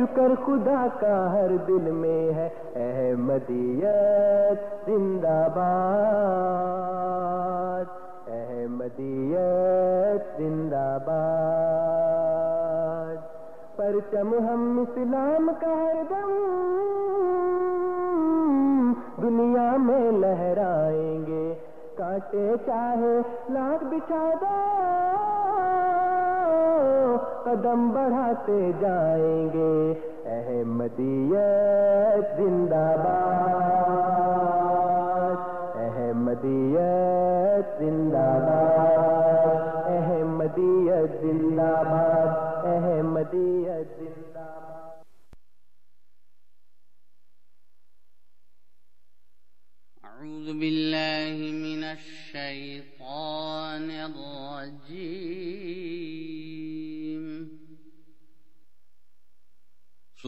شکر خدا کا ہر دل میں ہے۔ احمدیت زندہ باد۔ احمدیت زندہ باد۔ پرچم ہم اسلام کا ہر دم۔ دنیا میں لہرائیں گے۔ کاٹے چاہے لاکھ بچھا دو قدم بڑھاتے جائیں گے۔ احمدیت زندہ باد۔ احمدیت زندہ باد۔ احمدیت زندہ باد۔ احمدیت زندہ باد۔ أعوذ بالله من الشيطان الرجيم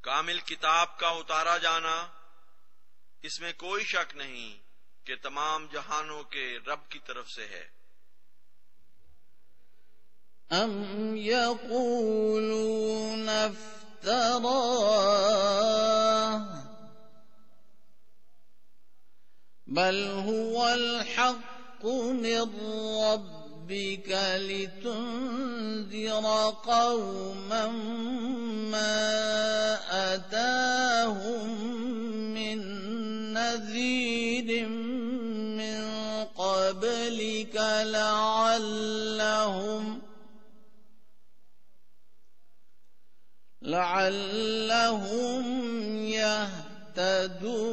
کامل کتاب کا اتارا جانا اس میں کوئی شک نہیں کہ تمام جہانوں کے رب کی طرف سے ہے۔ أم يقولون افتراه بل هو الحق من ربك لتنذر قوما ما أتاهم من نذير من قبلك لعلهم لعلهم يهتدون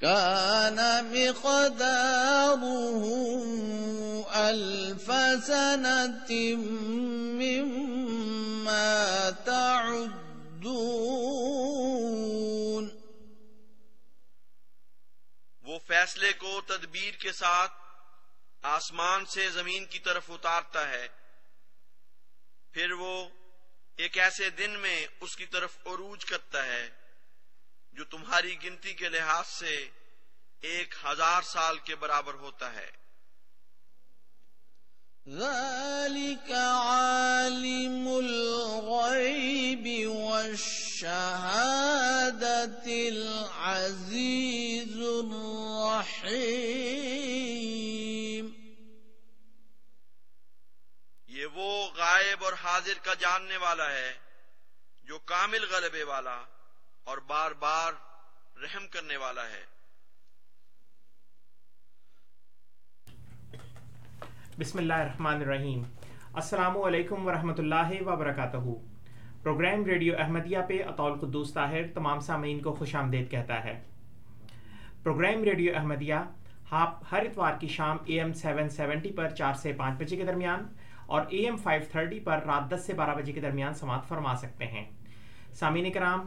كان مقداره ألف سنة مما تعدون. وہ فیصلے کو تدبیر کے ساتھ آسمان سے زمین کی طرف اتارتا ہے، پھر وہ ایک ایسے دن میں اس کی طرف عروج کرتا ہے۔ جو تمہاری گنتی کے لحاظ سے ایک ہزار سال کے برابر ہوتا ہے۔ ذلك عالم الغيب والشهادة العزيز الرحيم یہ وہ غائب اور حاضر کا جاننے والا ہے جو کامل غلبے والا اور بار بار رحم کرنے والا ہے۔ بسم اللہ الرحمن الرحیم۔ السلام علیکم ورحمۃ اللہ وبرکاتہ پروگرام ریڈیو احمدیہ پہ اطول قدوس طاہر تمام سامعین کو خوش آمدید کہتا ہے۔ پروگرام ریڈیو احمدیہ آپ ہر اتوار کی شام اے ایم سیون سیونٹی پر چار سے پانچ بجے کے درمیان اور اے ایم فائیو تھرٹی پر رات دس سے بارہ بجے کے درمیان سماعت فرما سکتے ہیں۔ سامعین کرام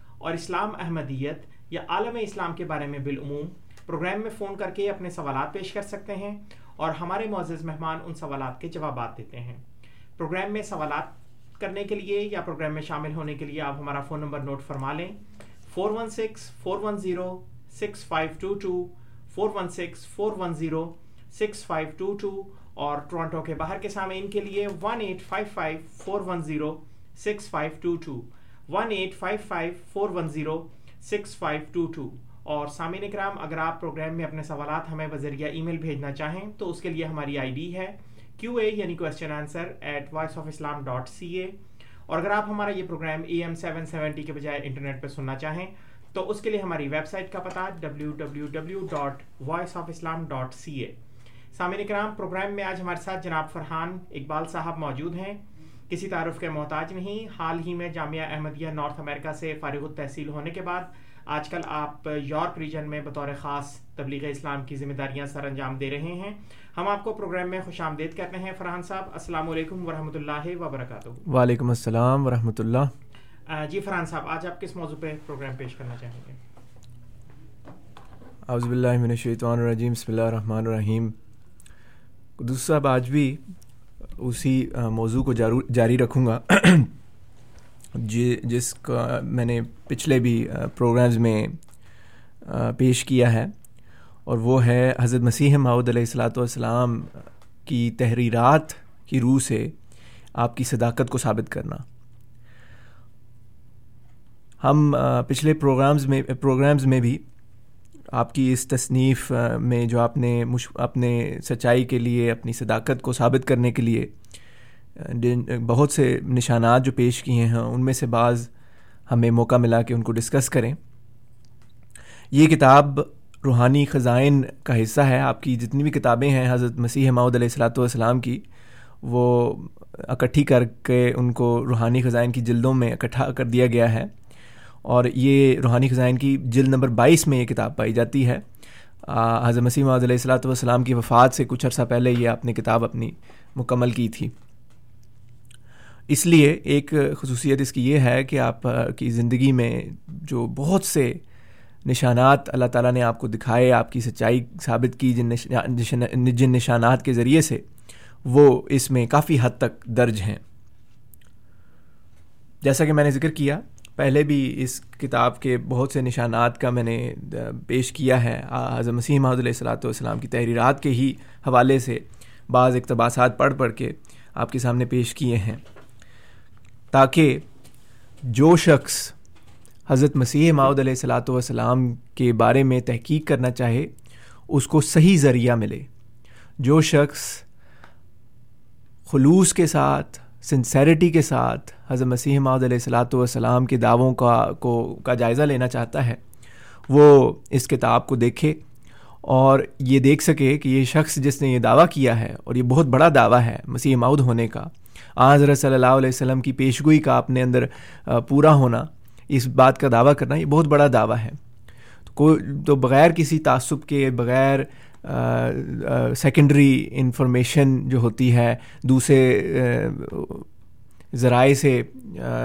اور اسلام احمدیت یا عالم اسلام کے بارے میں بالعموم پروگرام میں فون کر کے اپنے سوالات پیش کر سکتے ہیں اور ہمارے معزز مہمان ان سوالات کے جوابات دیتے ہیں۔ پروگرام میں سوالات کرنے کے لیے یا پروگرام میں شامل ہونے کے لیے آپ ہمارا فون نمبر نوٹ فرما لیں۔ Four one six, four one zero, six five two two, four one six, four one zero, six five two two اور ٹورانٹو کے باہر کے سامعین کے لیے one eight five five, four one zero, six five two two. One eight five five four one zero six five two two اور سامعین اکرام، اگر آپ پروگرام میں اپنے سوالات ہمیں بذریعہ ای میل بھیجنا چاہیں، تو اس کے لیے ہماری آئی ڈی ہے کیو اے یعنی question answer at Voice of Islam dot C A اور اگر آپ ہمارا یہ programme A M seven seventy کے بجائے انٹرنیٹ پہ سننا چاہیں، تو اس کے لیے ہماری ویب سائٹ کا پتہ W W W dot Voice of Islam dot C A سامعین کرام پروگرام میں آج ہمارے ساتھ جناب فرحان اقبال صاحب موجود ہیں۔ کسی تعارف کے محتاج نہیں۔ حال ہی میں جامعہ احمدیہ نارتھ امریکہ سے فارغ التحصیل ہونے کے بعد آج کل آپ یورپ ریجن میں بطور خاص تبلیغ اسلام کی ذمہ داریاں سر انجام دے رہے ہیں۔ ہم آپ کو پروگرام میں خوش آمدید کہتے ہیں۔ فرحان صاحب السلام علیکم ورحمۃ اللہ وبرکاتہ۔ وعلیکم السلام ورحمۃ اللہ جی فرحان صاحب آج آپ کس موضوع پہ پروگرام پیش کرنا چاہیں گے؟ اعوذ باللہ من الشیطان الرجیم بسم اللہ الرحمن الرحیم۔ قدس صاحب آج بھی اسی موضوع کو جاری رکھوں گا۔ جی، جس کا میں نے پچھلے بھی پروگرامز میں پیش کیا ہے، اور وہ ہے حضرت مسیح معود علیہ السلاۃ والسلام کی تحریرات کی روح سے آپ کی صداقت کو ثابت کرنا۔ ہم پچھلے پروگرامز میں پروگرامز میں بھی آپ کی اس تصنیف میں جو آپ نے مش اپنے سچائی کے لیے، اپنی صداقت کو ثابت کرنے کے لیے بہت سے نشانات جو پیش کیے ہیں، ان میں سے بعض ہمیں موقع ملا کہ ان کو ڈسکس کریں۔ یہ کتاب روحانی خزائن کا حصہ ہے۔ آپ کی جتنی بھی کتابیں ہیں حضرت مسیح معود علیہ السلاۃ والسلام کی، وہ اکٹھی کر کے ان کو روحانی خزائن کی جلدوں میں اکٹھا کر دیا گیا ہے۔ اور یہ روحانی خزائن کی جلد نمبر بائیس میں یہ کتاب پائی جاتی ہے۔ حضرت مسیح محدود علیہ السلاۃ والسلام کی وفات سے کچھ عرصہ پہلے یہ آپ نے کتاب اپنی مکمل کی تھی۔ اس لیے ایک خصوصیت اس کی یہ ہے کہ آپ کی زندگی میں جو بہت سے نشانات اللہ تعالیٰ نے آپ کو دکھائے، آپ کی سچائی ثابت کی جن جن نشانات کے ذریعے سے، وہ اس میں کافی حد تک درج ہیں۔ جیسا کہ میں نے ذکر کیا پہلے بھی اس کتاب کے بہت سے نشانات کا میں نے پیش کیا ہے حضرت مسیح محدود علیہ السلاۃ والسلام کی تحریرات کے ہی حوالے سے بعض اقتباسات پڑھ پڑھ کے آپ کے سامنے پیش کیے ہیں۔ تاکہ جو شخص حضرت مسیح ماؤد علیہ السلاۃ والسلام کے بارے میں تحقیق کرنا چاہے، اس کو صحیح ذریعہ ملے۔ جو شخص خلوص کے ساتھ سنسیریٹی کے ساتھ حضرت مسیح ماؤد علیہ السلاۃ والسلام کے دعووں کا کو کا جائزہ لینا چاہتا ہے، وہ اس کتاب کو دیکھے اور یہ دیکھ سکے کہ یہ شخص جس نے یہ دعویٰ کیا ہے، اور یہ بہت بڑا دعویٰ ہے مسیح ماؤد ہونے کا۔ حضرت صلی اللہ علیہ وسلم کی پیشگوئی کا اپنے اندر پورا ہونا، اس بات کا دعویٰ کرنا، یہ بہت بڑا دعویٰ ہے۔ تو بغیر کسی تعصب کے، بغیر سیکنڈری انفارمیشن جو ہوتی ہے، دوسرے ذرائع سے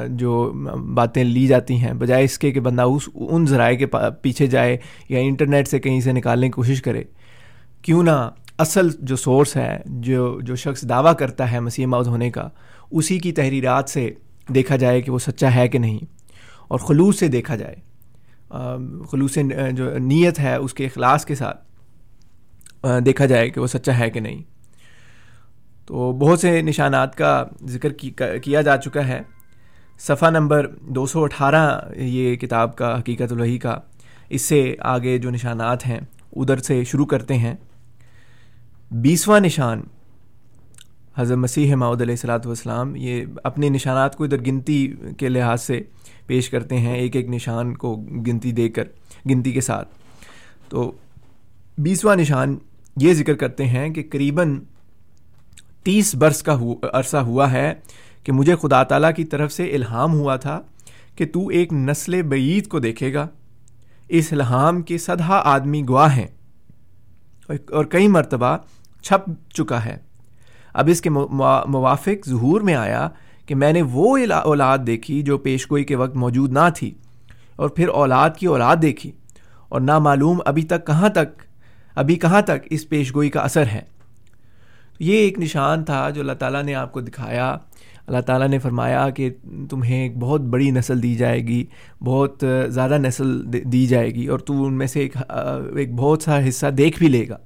جو باتیں لی جاتی ہیں، بجائے اس کے کہ بندہ اس، ان ذرائع کے پیچھے جائے یا انٹرنیٹ سے کہیں سے نکالنے کی کوشش کرے۔ کیوں نہ اصل جو سورس ہے، جو جو شخص دعویٰ کرتا ہے مسیح مود ہونے کا، اسی کی تحریرات سے دیکھا جائے کہ وہ سچا ہے کہ نہیں، اور خلوص سے دیکھا جائے۔ خلوص جو نیت ہے، اس کے اخلاص کے ساتھ۔ دیکھا جائے کہ وہ سچا ہے کہ نہیں۔ تو بہت سے نشانات کا ذکر کیا جا چکا ہے۔ صفحہ نمبر دو سو اٹھارہ، یہ کتاب کا، حقیقت الوحی کا، اس سے آگے جو نشانات ہیں، ادھر سے شروع کرتے ہیں۔ بیسواں نشان، حضرت مسیح ماؤد علیہ السلاۃ والسلام، یہ اپنے نشانات کو ادھر گنتی کے لحاظ سے پیش کرتے ہیں، ایک ایک نشان کو گنتی دے کر، گنتی کے ساتھ۔ تو بیسواں نشان یہ ذکر کرتے ہیں کہ قریباً تیس برس کا عرصہ ہوا ہے کہ مجھے خدا تعالیٰ کی طرف سے الہام ہوا تھا کہ تو ایک نسل بعید کو دیکھے گا۔ اس الہام کے سدھا آدمی گواہ ہیں اور کئی مرتبہ چھپ چکا ہے۔ اب اس کے موافق ظہور میں آیا کہ میں نے وہ اولاد دیکھی جو پیشگوئی کے وقت موجود نہ تھی اور پھر اولاد کی اولاد دیکھی اور نامعلوم ابھی تک کہاں تک ابھی کہاں تک اس پیش گوئی کا اثر ہے؟ یہ ایک نشان تھا جو اللہ تعالیٰ نے آپ کو دکھایا۔ اللہ تعالیٰ نے فرمایا کہ تمہیں ایک بہت بڑی نسل دی جائے گی، بہت زیادہ نسل دی جائے گی اور تو ان میں سے ایک ایک بہت سا حصہ دیکھ بھی لے گا۔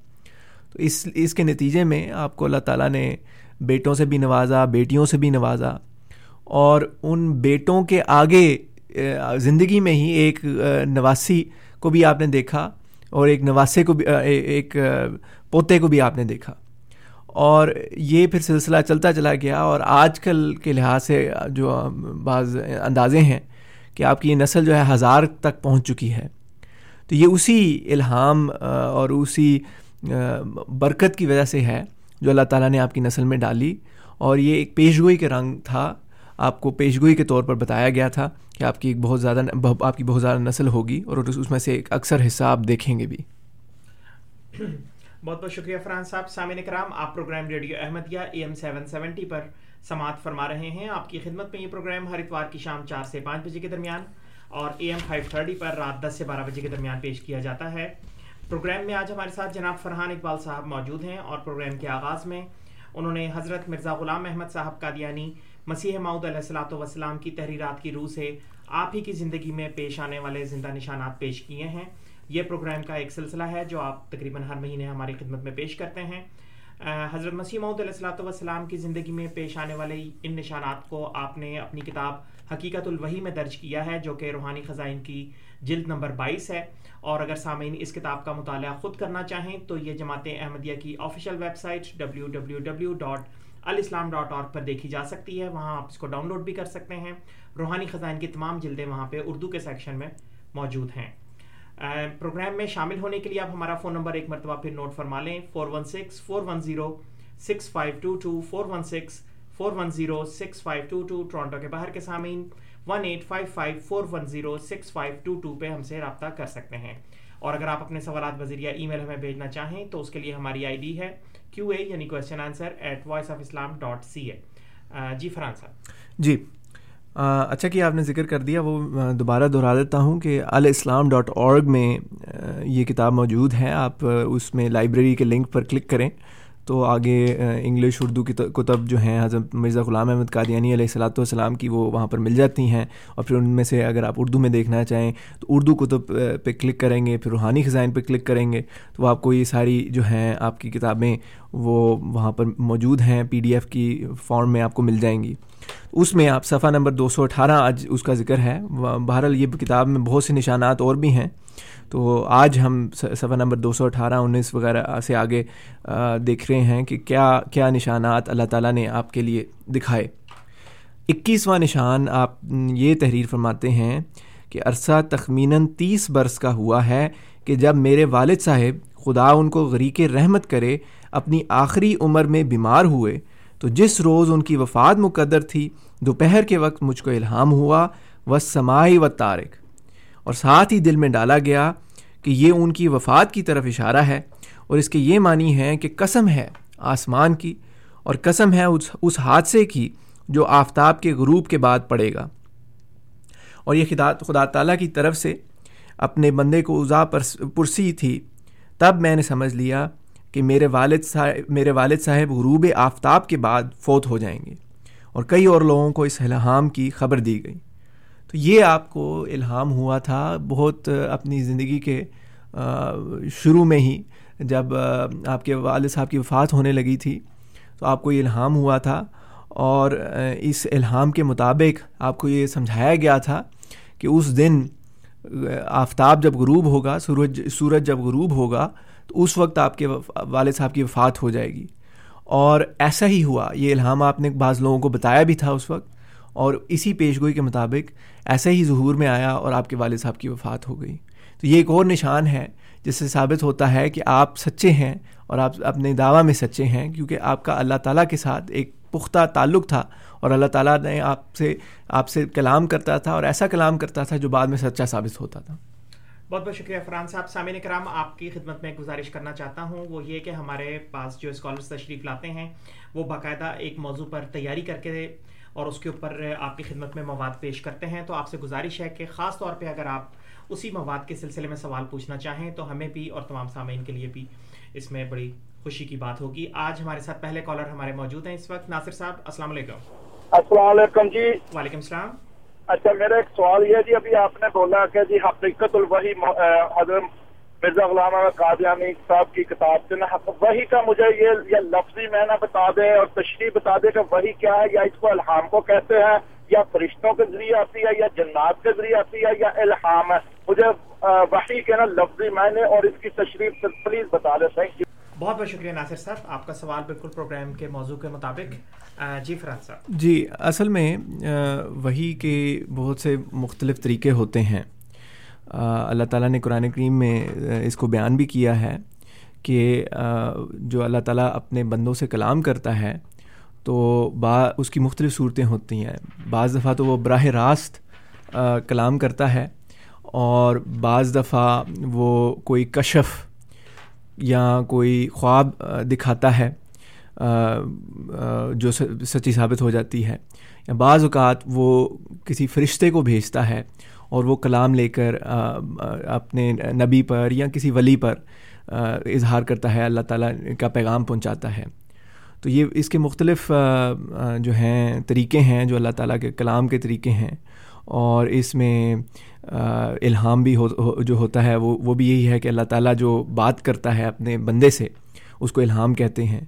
تو اس اس کے نتیجے میں آپ کو اللہ تعالیٰ نے بیٹوں سے بھی نوازا، بیٹیوں سے بھی نوازا اور ان بیٹوں کے آگے زندگی میں ہی ایک نواسی کو بھی آپ نے دیکھا۔ اور ایک نواسے کو بھی ایک پوتے کو بھی آپ نے دیکھا۔ اور یہ پھر سلسلہ چلتا چلا گیا اور آج کل کے لحاظ سے جو بعض اندازے ہیں کہ آپ کی یہ نسل جو ہے ہزار تک پہنچ چکی ہے۔ تو یہ اسی الہام اور اسی برکت کی وجہ سے ہے جو اللہ تعالیٰ نے آپ کی نسل میں ڈالی۔ اور یہ ایک پیشگوئی کے رنگ تھا۔ آپ کو پیشگوئی کے طور پر بتایا گیا تھا کہ آپ کی ایک بہت زیادہ آپ کی بہت زیادہ نسل ہوگی اور اس میں سے ایک اکثر حصہ آپ دیکھیں گے بھی۔ بہت بہت شکریہ فرحان صاحب۔ سامعین کرام آپ programme radio Ahmadiyya A M seven seventy پر سماعت فرما رہے ہیں۔ آپ کی خدمت میں یہ پروگرام ہر اتوار کی شام چار سے پانچ بجے کے درمیان اور اے ایم فائیو تھرٹی پر رات دس سے بارہ بجے کے درمیان پیش کیا جاتا ہے۔ پروگرام میں آج ہمارے ساتھ جناب فرحان اقبال صاحب موجود ہیں اور پروگرام کے آغاز میں انہوں نے حضرت مرزا غلام احمد صاحب قادیانی مسیح ماؤد علیہ السلاۃ وسلام کی تحریرات کی روح سے آپ ہی کی زندگی میں پیش آنے والے زندہ نشانات پیش کیے ہیں۔ یہ پروگرام کا ایک سلسلہ ہے جو آپ تقریباً ہر مہینے ہماری خدمت میں پیش کرتے ہیں۔ حضرت مسیح محمد علیہ السلاۃ والسلام کی زندگی میں پیش آنے والے ان نشانات کو آپ نے اپنی کتاب حقیقت الوحی میں درج کیا ہے، جو کہ روحانی خزائن کی جلد نمبر بائیس ہے۔ اور اگر سامعین اس کتاب کا مطالعہ خود کرنا چاہیں تو یہ جماعت احمدیہ کی official website W W W dot alislam dot org پر دیکھی جا سکتی ہے، وہاں آپ اس کو ڈاؤن لوڈ بھی کر سکتے ہیں۔ روحانی خزائن کی تمام جلدیں وہاں پہ اردو کے سیکشن میں موجود ہیں۔ پروگرام میں شامل ہونے کے لیے آپ ہمارا فون نمبر ایک مرتبہ پھر نوٹ فرما لیں۔ Four one six four one zero six five two two four one six four one zero six five two two Toronto کے باہر کے سامعین۔ One eight five five four one zero six five two two پہ ہم سے رابطہ کر سکتے ہیں۔ اور اگر آپ اپنے سوالات بذریعہ ای میل ہمیں بھیجنا چاہیں تو اس کے لیے ہماری آئی ڈی ہے۔ کیو اے یعنی question answer at Voice of Islam dot C A جی فرحان صاحب. جی اچھا کہ آپ نے ذکر کر دیا، وہ دوبارہ دہرا دیتا ہوں کہ الاسلام ڈاٹ اورگ میں یہ کتاب موجود ہے، آپ اس میں لائبریری کے لنک پر کلک کریں۔ تو آگے انگلش، اردو کی کتب جو ہیں، حضرت مرزا غلام احمد قادیانی علیہ السلاۃ والسلام کی وہ وہاں پر مل جاتی ہیں اور پھر ان میں سے اگر آپ اردو میں دیکھنا چاہیں تو اردو کتب پہ کلک کریں گے، پھر روحانی خزائن پہ کلک کریں گے تو آپ کو یہ ساری جو ہیں آپ کی کتابیں وہ وہاں پر موجود ہیں، پی ڈی ایف کی فارم میں آپ کو مل جائیں گی۔ اس میں آپ صفحہ نمبر دو سو اٹھارہ، آج اس کا ذکر ہے۔ بہرحال یہ کتاب میں بہت سے نشانات اور بھی ہیں۔ تو آج ہم صفحہ نمبر دو سو اٹھارہ، انیس وغیرہ سے آگے دیکھ رہے ہیں کہ کیا کیا نشانات اللہ تعالیٰ نے آپ کے لیے دکھائے۔ اکیسواں نشان آپ یہ تحریر فرماتے ہیں کہ عرصہ تخمیناً تیس برس کا ہوا ہے کہ جب میرے والد صاحب خدا ان کو غریق رحمت کرے، اپنی آخری عمر میں بیمار ہوئے، تو جس روز ان کی وفات مقدر تھی، دوپہر کے وقت مجھ کو الہام ہوا و سماعی و تارک اور ساتھ ہی دل میں ڈالا گیا کہ یہ ان کی وفات کی طرف اشارہ ہے اور اس کے یہ معنی ہے کہ قسم ہے آسمان کی اور قسم ہے اس اس حادثے کی جو آفتاب کے غروب کے بعد پڑے گا۔ اور یہ خدا خدا تعالیٰ کی طرف سے اپنے بندے کو اضا پر پرسی تھی۔ تب میں نے سمجھ لیا کہ میرے والد صاحب میرے والد صاحب غروب آفتاب کے بعد فوت ہو جائیں گے اور کئی اور لوگوں کو اس الہام کی خبر دی گئی۔ تو یہ آپ کو الہام ہوا تھا بہت اپنی زندگی کے شروع میں ہی جب آپ کے والد صاحب کی وفات ہونے لگی تھی، تو آپ کو یہ الہام ہوا تھا اور اس الہام کے مطابق آپ کو یہ سمجھایا گیا تھا کہ اس دن آفتاب جب غروب ہوگا، سورج سورج جب غروب ہوگا، تو اس وقت آپ کے والد صاحب کی وفات ہو جائے گی۔ اور ایسا ہی ہوا، یہ الہام آپ نے بعض لوگوں کو بتایا بھی تھا اس وقت۔ اور اسی پیش گوئی کے مطابق ایسا ہی ظہور میں آیا اور آپ کے والد صاحب کی وفات ہو گئی۔ تو یہ ایک اور نشان ہے جس سے ثابت ہوتا ہے کہ آپ سچے ہیں اور آپ اپنے دعویٰ میں سچے ہیں، کیونکہ آپ کا اللہ تعالیٰ کے ساتھ ایک پختہ تعلق تھا اور اللہ تعالیٰ نے آپ سے آپ سے کلام کرتا تھا اور ایسا کلام کرتا تھا جو بعد میں سچا ثابت ہوتا تھا۔ بہت بہت شکریہ فرحان صاحب۔ سامعین کرام، آپ کی خدمت میں گزارش کرنا چاہتا ہوں، وہ یہ کہ ہمارے پاس جو اسکالرس تشریف لاتے ہیں، وہ باقاعدہ ایک موضوع پر تیاری کر کے اور اس کے اوپر آپ کی خدمت میں مواد پیش کرتے ہیں۔ تو آپ سے گزارش ہے کہ خاص طور پہ اگر آپ اسی مواد کے سلسلے میں سوال پوچھنا چاہیں تو ہمیں بھی اور تمام سامعین کے لیے بھی اس میں بڑی خوشی کی بات ہوگی۔ آج ہمارے ساتھ پہلے کالر ہمارے موجود ہیں۔ اس وقت ناصر صاحب السلام علیکم۔ السلام علیکم جی۔ وعلیکم السلام۔ اچھا میرا ایک سوال یہ جی ابھی آپ نے بولا کہ جی حقیقت الوحی حضرت مرزا غلام احمد قادیانی صاحب کی کتاب سے نا وہی کا مجھے یہ یہ لفظی میں نہ بتا دے اور تشریح بتا دے کہ وہی کیا ہے یا اس کو الہام کو کہتے ہیں یا فرشتوں کے ذریعے آتی ہے یا جنات کے ذریعے آتی ہے یا الہام ہے۔ مجھے وہی کے نا لفظی میں نے اور اس کی تشریح پلیز بتا دے تھینک یو بہت بہت شکریہ ناصر صاحب۔ آپ کا سوال بالکل پروگرام کے موضوع کے مطابق۔ جی فرحت صاحب۔ جی اصل میں وہی کے بہت سے مختلف طریقے ہوتے ہیں۔ اللہ تعالیٰ نے قرآن کریم میں اس کو بیان بھی کیا ہے کہ جو اللہ تعالیٰ اپنے بندوں سے کلام کرتا ہے، تو با، اس کی مختلف صورتیں ہوتی ہیں۔ بعض دفعہ تو وہ براہ راست کلام کرتا ہے اور بعض دفعہ وہ کوئی کشف یا کوئی خواب دکھاتا ہے جو سچی ثابت ہو جاتی ہے۔ یا بعض اوقات وہ کسی فرشتے کو بھیجتا ہے اور وہ کلام لے کر اپنے نبی پر یا کسی ولی پر اظہار کرتا ہے، اللہ تعالیٰ کا پیغام پہنچاتا ہے۔ تو یہ اس کے مختلف جو ہیں طریقے ہیں، جو اللہ تعالیٰ کے کلام کے طریقے ہیں۔ اور اس میں الہام بھی ہو، جو ہوتا ہے، وہ وہ بھی یہی ہے کہ اللہ تعالیٰ جو بات کرتا ہے اپنے بندے سے، اس کو الہام کہتے ہیں۔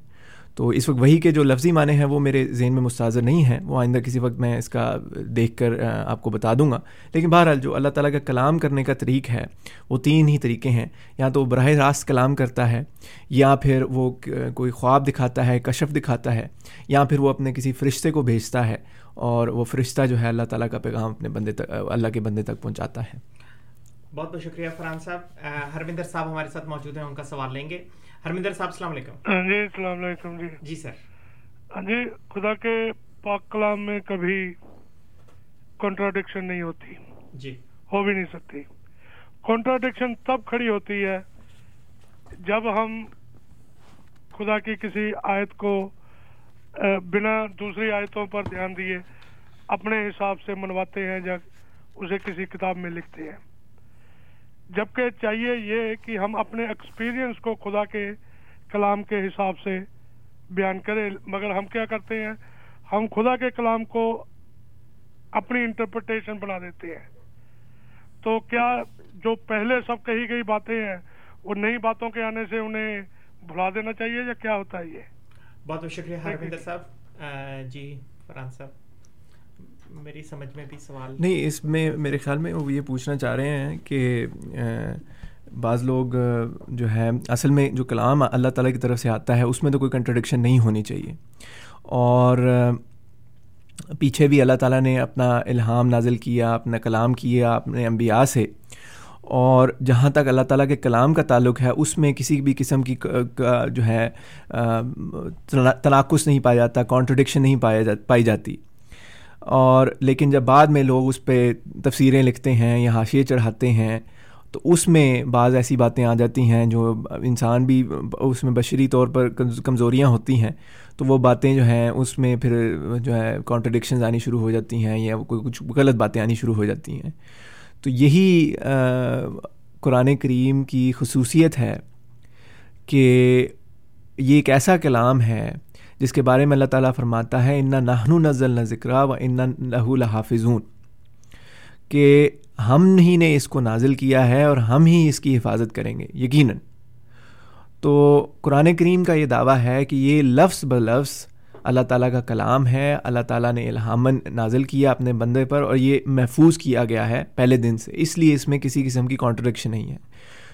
تو اس وقت وہی کے جو لفظی معنی ہیں وہ میرے ذہن میں مستحضر نہیں ہیں۔ وہ آئندہ کسی وقت میں اس کا دیکھ کر آپ کو بتا دوں گا۔ لیکن بہرحال جو اللہ تعالیٰ کا کلام کرنے کا طریق ہے، وہ تین ہی طریقے ہیں۔ یا تو براہ راست کلام کرتا ہے، یا پھر وہ کوئی خواب دکھاتا ہے، کشف دکھاتا ہے، یا پھر وہ اپنے کسی فرشتے کو بھیجتا ہے اور وہ فرشتہ جو ہے اللہ تعالیٰ کا پیغام اپنے بندے تک، اللہ کے بندے تک پہنچاتا ہے۔ بہت بہت شکریہ فرحان صاحب۔ ہرمندر صاحب ہمارے ساتھ موجود ہیں، ان کا سوال لیں گے۔ ہرمندر صاحب السلام علیکم۔ ہاں جی السلام علیکم جی۔ جی سر۔ ہاں جی خدا کے پاک کلام میں کبھی کنٹراڈکشن نہیں ہوتی۔ جی۔ ہو بھی نہیں سکتی۔ کنٹراڈکشن تب کھڑی ہوتی ہے جب ہم خدا کی کسی آیت کو بنا دوسری آیتوں پر دھیان دیے اپنے حساب سے منواتے ہیں یا اسے کسی کتاب میں لکھتے ہیں۔ جبکہ چاہیے یہ کہ ہم اپنے ایکسپیرینس کو خدا کے کلام کے حساب سے بیان کریں مگر ہم کیا کرتے ہیں؟ ہم خدا کے کلام کو اپنی انٹرپریٹیشن بنا دیتے ہیں۔ تو کیا جو پہلے سب کہی گئی باتیں ہیں وہ نئی باتوں کے آنے سے انہیں بھلا دینا چاہیے یا کیا ہوتا ہے یہ؟ بہت بہت شکریہ صاحب۔ جی فرحان صاحب۔ میری سمجھ میں بھی سوال نہیں، اس میں میرے خیال میں وہ یہ پوچھنا چاہ رہے ہیں کہ بعض لوگ جو ہے، اصل میں جو کلام اللہ تعالیٰ کی طرف سے آتا ہے، اس میں تو کوئی کنٹرڈکشن نہیں ہونی چاہیے۔ اور پیچھے بھی اللہ تعالیٰ نے اپنا الہام نازل کیا، اپنا کلام کیا، اپنے انبیاء سے۔ اور جہاں تک اللہ تعالیٰ کے کلام کا تعلق ہے، اس میں کسی بھی قسم کی جو ہے تناقص نہیں پایا جاتا کانٹرڈکشن نہیں پایا جا، پائی جاتی۔ اور لیکن جب بعد میں لوگ اس پہ تفسیریں لکھتے ہیں یا حاشیے چڑھاتے ہیں، تو اس میں بعض ایسی باتیں آ جاتی ہیں جو انسان بھی اس میں بشری طور پر کمزوریاں ہوتی ہیں، تو وہ باتیں جو ہیں اس میں پھر جو ہے کانٹرڈکشنز آنی شروع ہو جاتی ہیں یا کوئی کچھ غلط باتیں آنی شروع ہو جاتی ہیں۔ تو یہی قرآن کریم کی خصوصیت ہے کہ یہ ایک ایسا کلام ہے جس کے بارے میں اللہ تعالیٰ فرماتا ہے، انا نہن نزل نہ و ان لہو الحافظون کہ ہم ہی نے اس کو نازل کیا ہے اور ہم ہی اس کی حفاظت کریں گے، یقیناً۔ تو قرآن کریم کا یہ دعویٰ ہے کہ یہ لفظ ب لفظ اللہ تعالیٰ کا کلام ہے، اللہ تعالیٰ نے الہامن نازل کیا اپنے بندے پر اور یہ محفوظ کیا گیا ہے پہلے دن سے۔ اس لیے اس میں کسی قسم کی کانٹرڈکشن نہیں ہے۔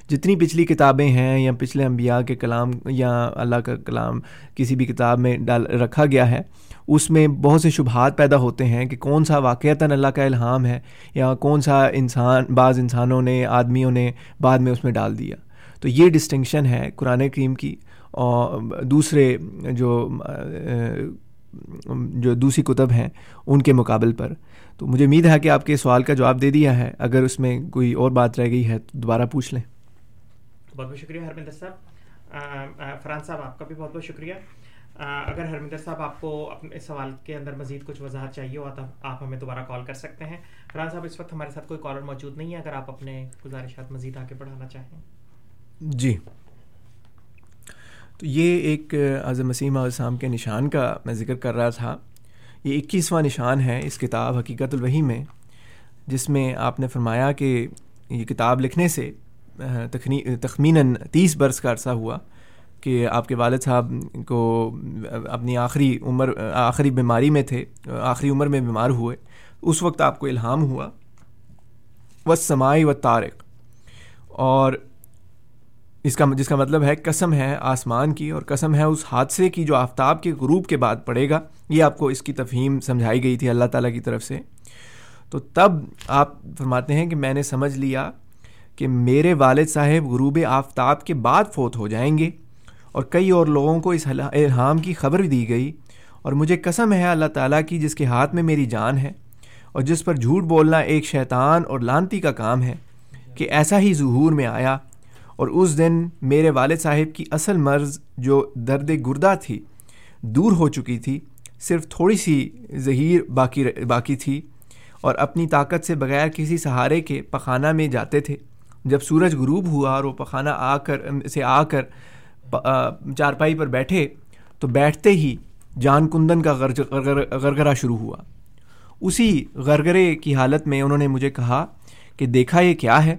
جتنی پچھلی کتابیں ہیں یا پچھلے انبیاء کے کلام یا اللہ کا کلام کسی بھی کتاب میں ڈال رکھا گیا ہے، اس میں بہت سے شبہات پیدا ہوتے ہیں کہ کون سا واقعتاً اللہ کا الہام ہے یا کون سا انسان، بعض انسانوں نے، آدمیوں نے بعد میں اس میں ڈال دیا۔ تو یہ ڈسٹنکشن ہے قرآن کریم کی۔ اور دوسرے جو جو دوسری کتب ہیں ان کے مقابل پر۔ تو مجھے امید ہے کہ آپ کے سوال کا جواب دے دیا ہے۔ اگر اس میں کوئی اور بات رہ گئی ہے تو دوبارہ پوچھ لیں۔ بہت بہت شکریہ ہرمندر صاحب۔ فرحان صاحب، آپ کا بھی بہت بہت شکریہ۔ اگر ہرمندر صاحب، آپ کو اپنے سوال کے اندر مزید کچھ وضاحت چاہیے ہوا تو آپ ہمیں دوبارہ کال کر سکتے ہیں۔ فرحان صاحب، اس وقت ہمارے ساتھ کوئی کالر موجود نہیں ہے، اگر آپ اپنے گزارشات مزید آگے بڑھانا چاہیں۔ جی۔ تو یہ ایک اعظم مسیم السلام کے نشان کا میں ذکر کر رہا تھا۔ یہ اکیسواں نشان ہے اس کتاب حقیقت الوحی میں، جس میں آپ نے فرمایا کہ یہ کتاب لکھنے سے تخمیناً تیس برس کا عرصہ ہوا کہ آپ کے والد صاحب کو اپنی آخری عمر آخری بیماری میں تھے، آخری عمر میں بیمار ہوئے۔ اس وقت آپ کو الہام ہوا۔ و سماعی و طارق اور اس کا جس کا مطلب ہے قسم ہے آسمان کی اور قسم ہے اس حادثے کی جو آفتاب کے غروب کے بعد پڑے گا۔ یہ آپ کو اس کی تفہیم سمجھائی گئی تھی اللہ تعالیٰ کی طرف سے۔ تو تب آپ فرماتے ہیں کہ میں نے سمجھ لیا کہ میرے والد صاحب غروب آفتاب کے بعد فوت ہو جائیں گے اور کئی اور لوگوں کو اس الہام کی خبر دی گئی اور مجھے قسم ہے اللہ تعالیٰ کی جس کے ہاتھ میں میری جان ہے اور جس پر جھوٹ بولنا ایک شیطان اور لانتی کا کام ہے کہ ایسا ہی ظہور میں آیا اور اس دن میرے والد صاحب کی اصل مرض جو درد گردہ تھی دور ہو چکی تھی، صرف تھوڑی سی ظہیر باقی باقی تھی اور اپنی طاقت سے بغیر کسی سہارے کے پخانہ میں جاتے تھے۔ جب سورج غروب ہوا اور وہ پخانہ آ کر، سے آ کر چارپائی پر بیٹھے، تو بیٹھتے ہی جان کندن کا غرغرہ شروع ہوا۔ اسی غرگرے کی حالت میں انہوں نے مجھے کہا کہ دیکھا یہ کیا ہے؟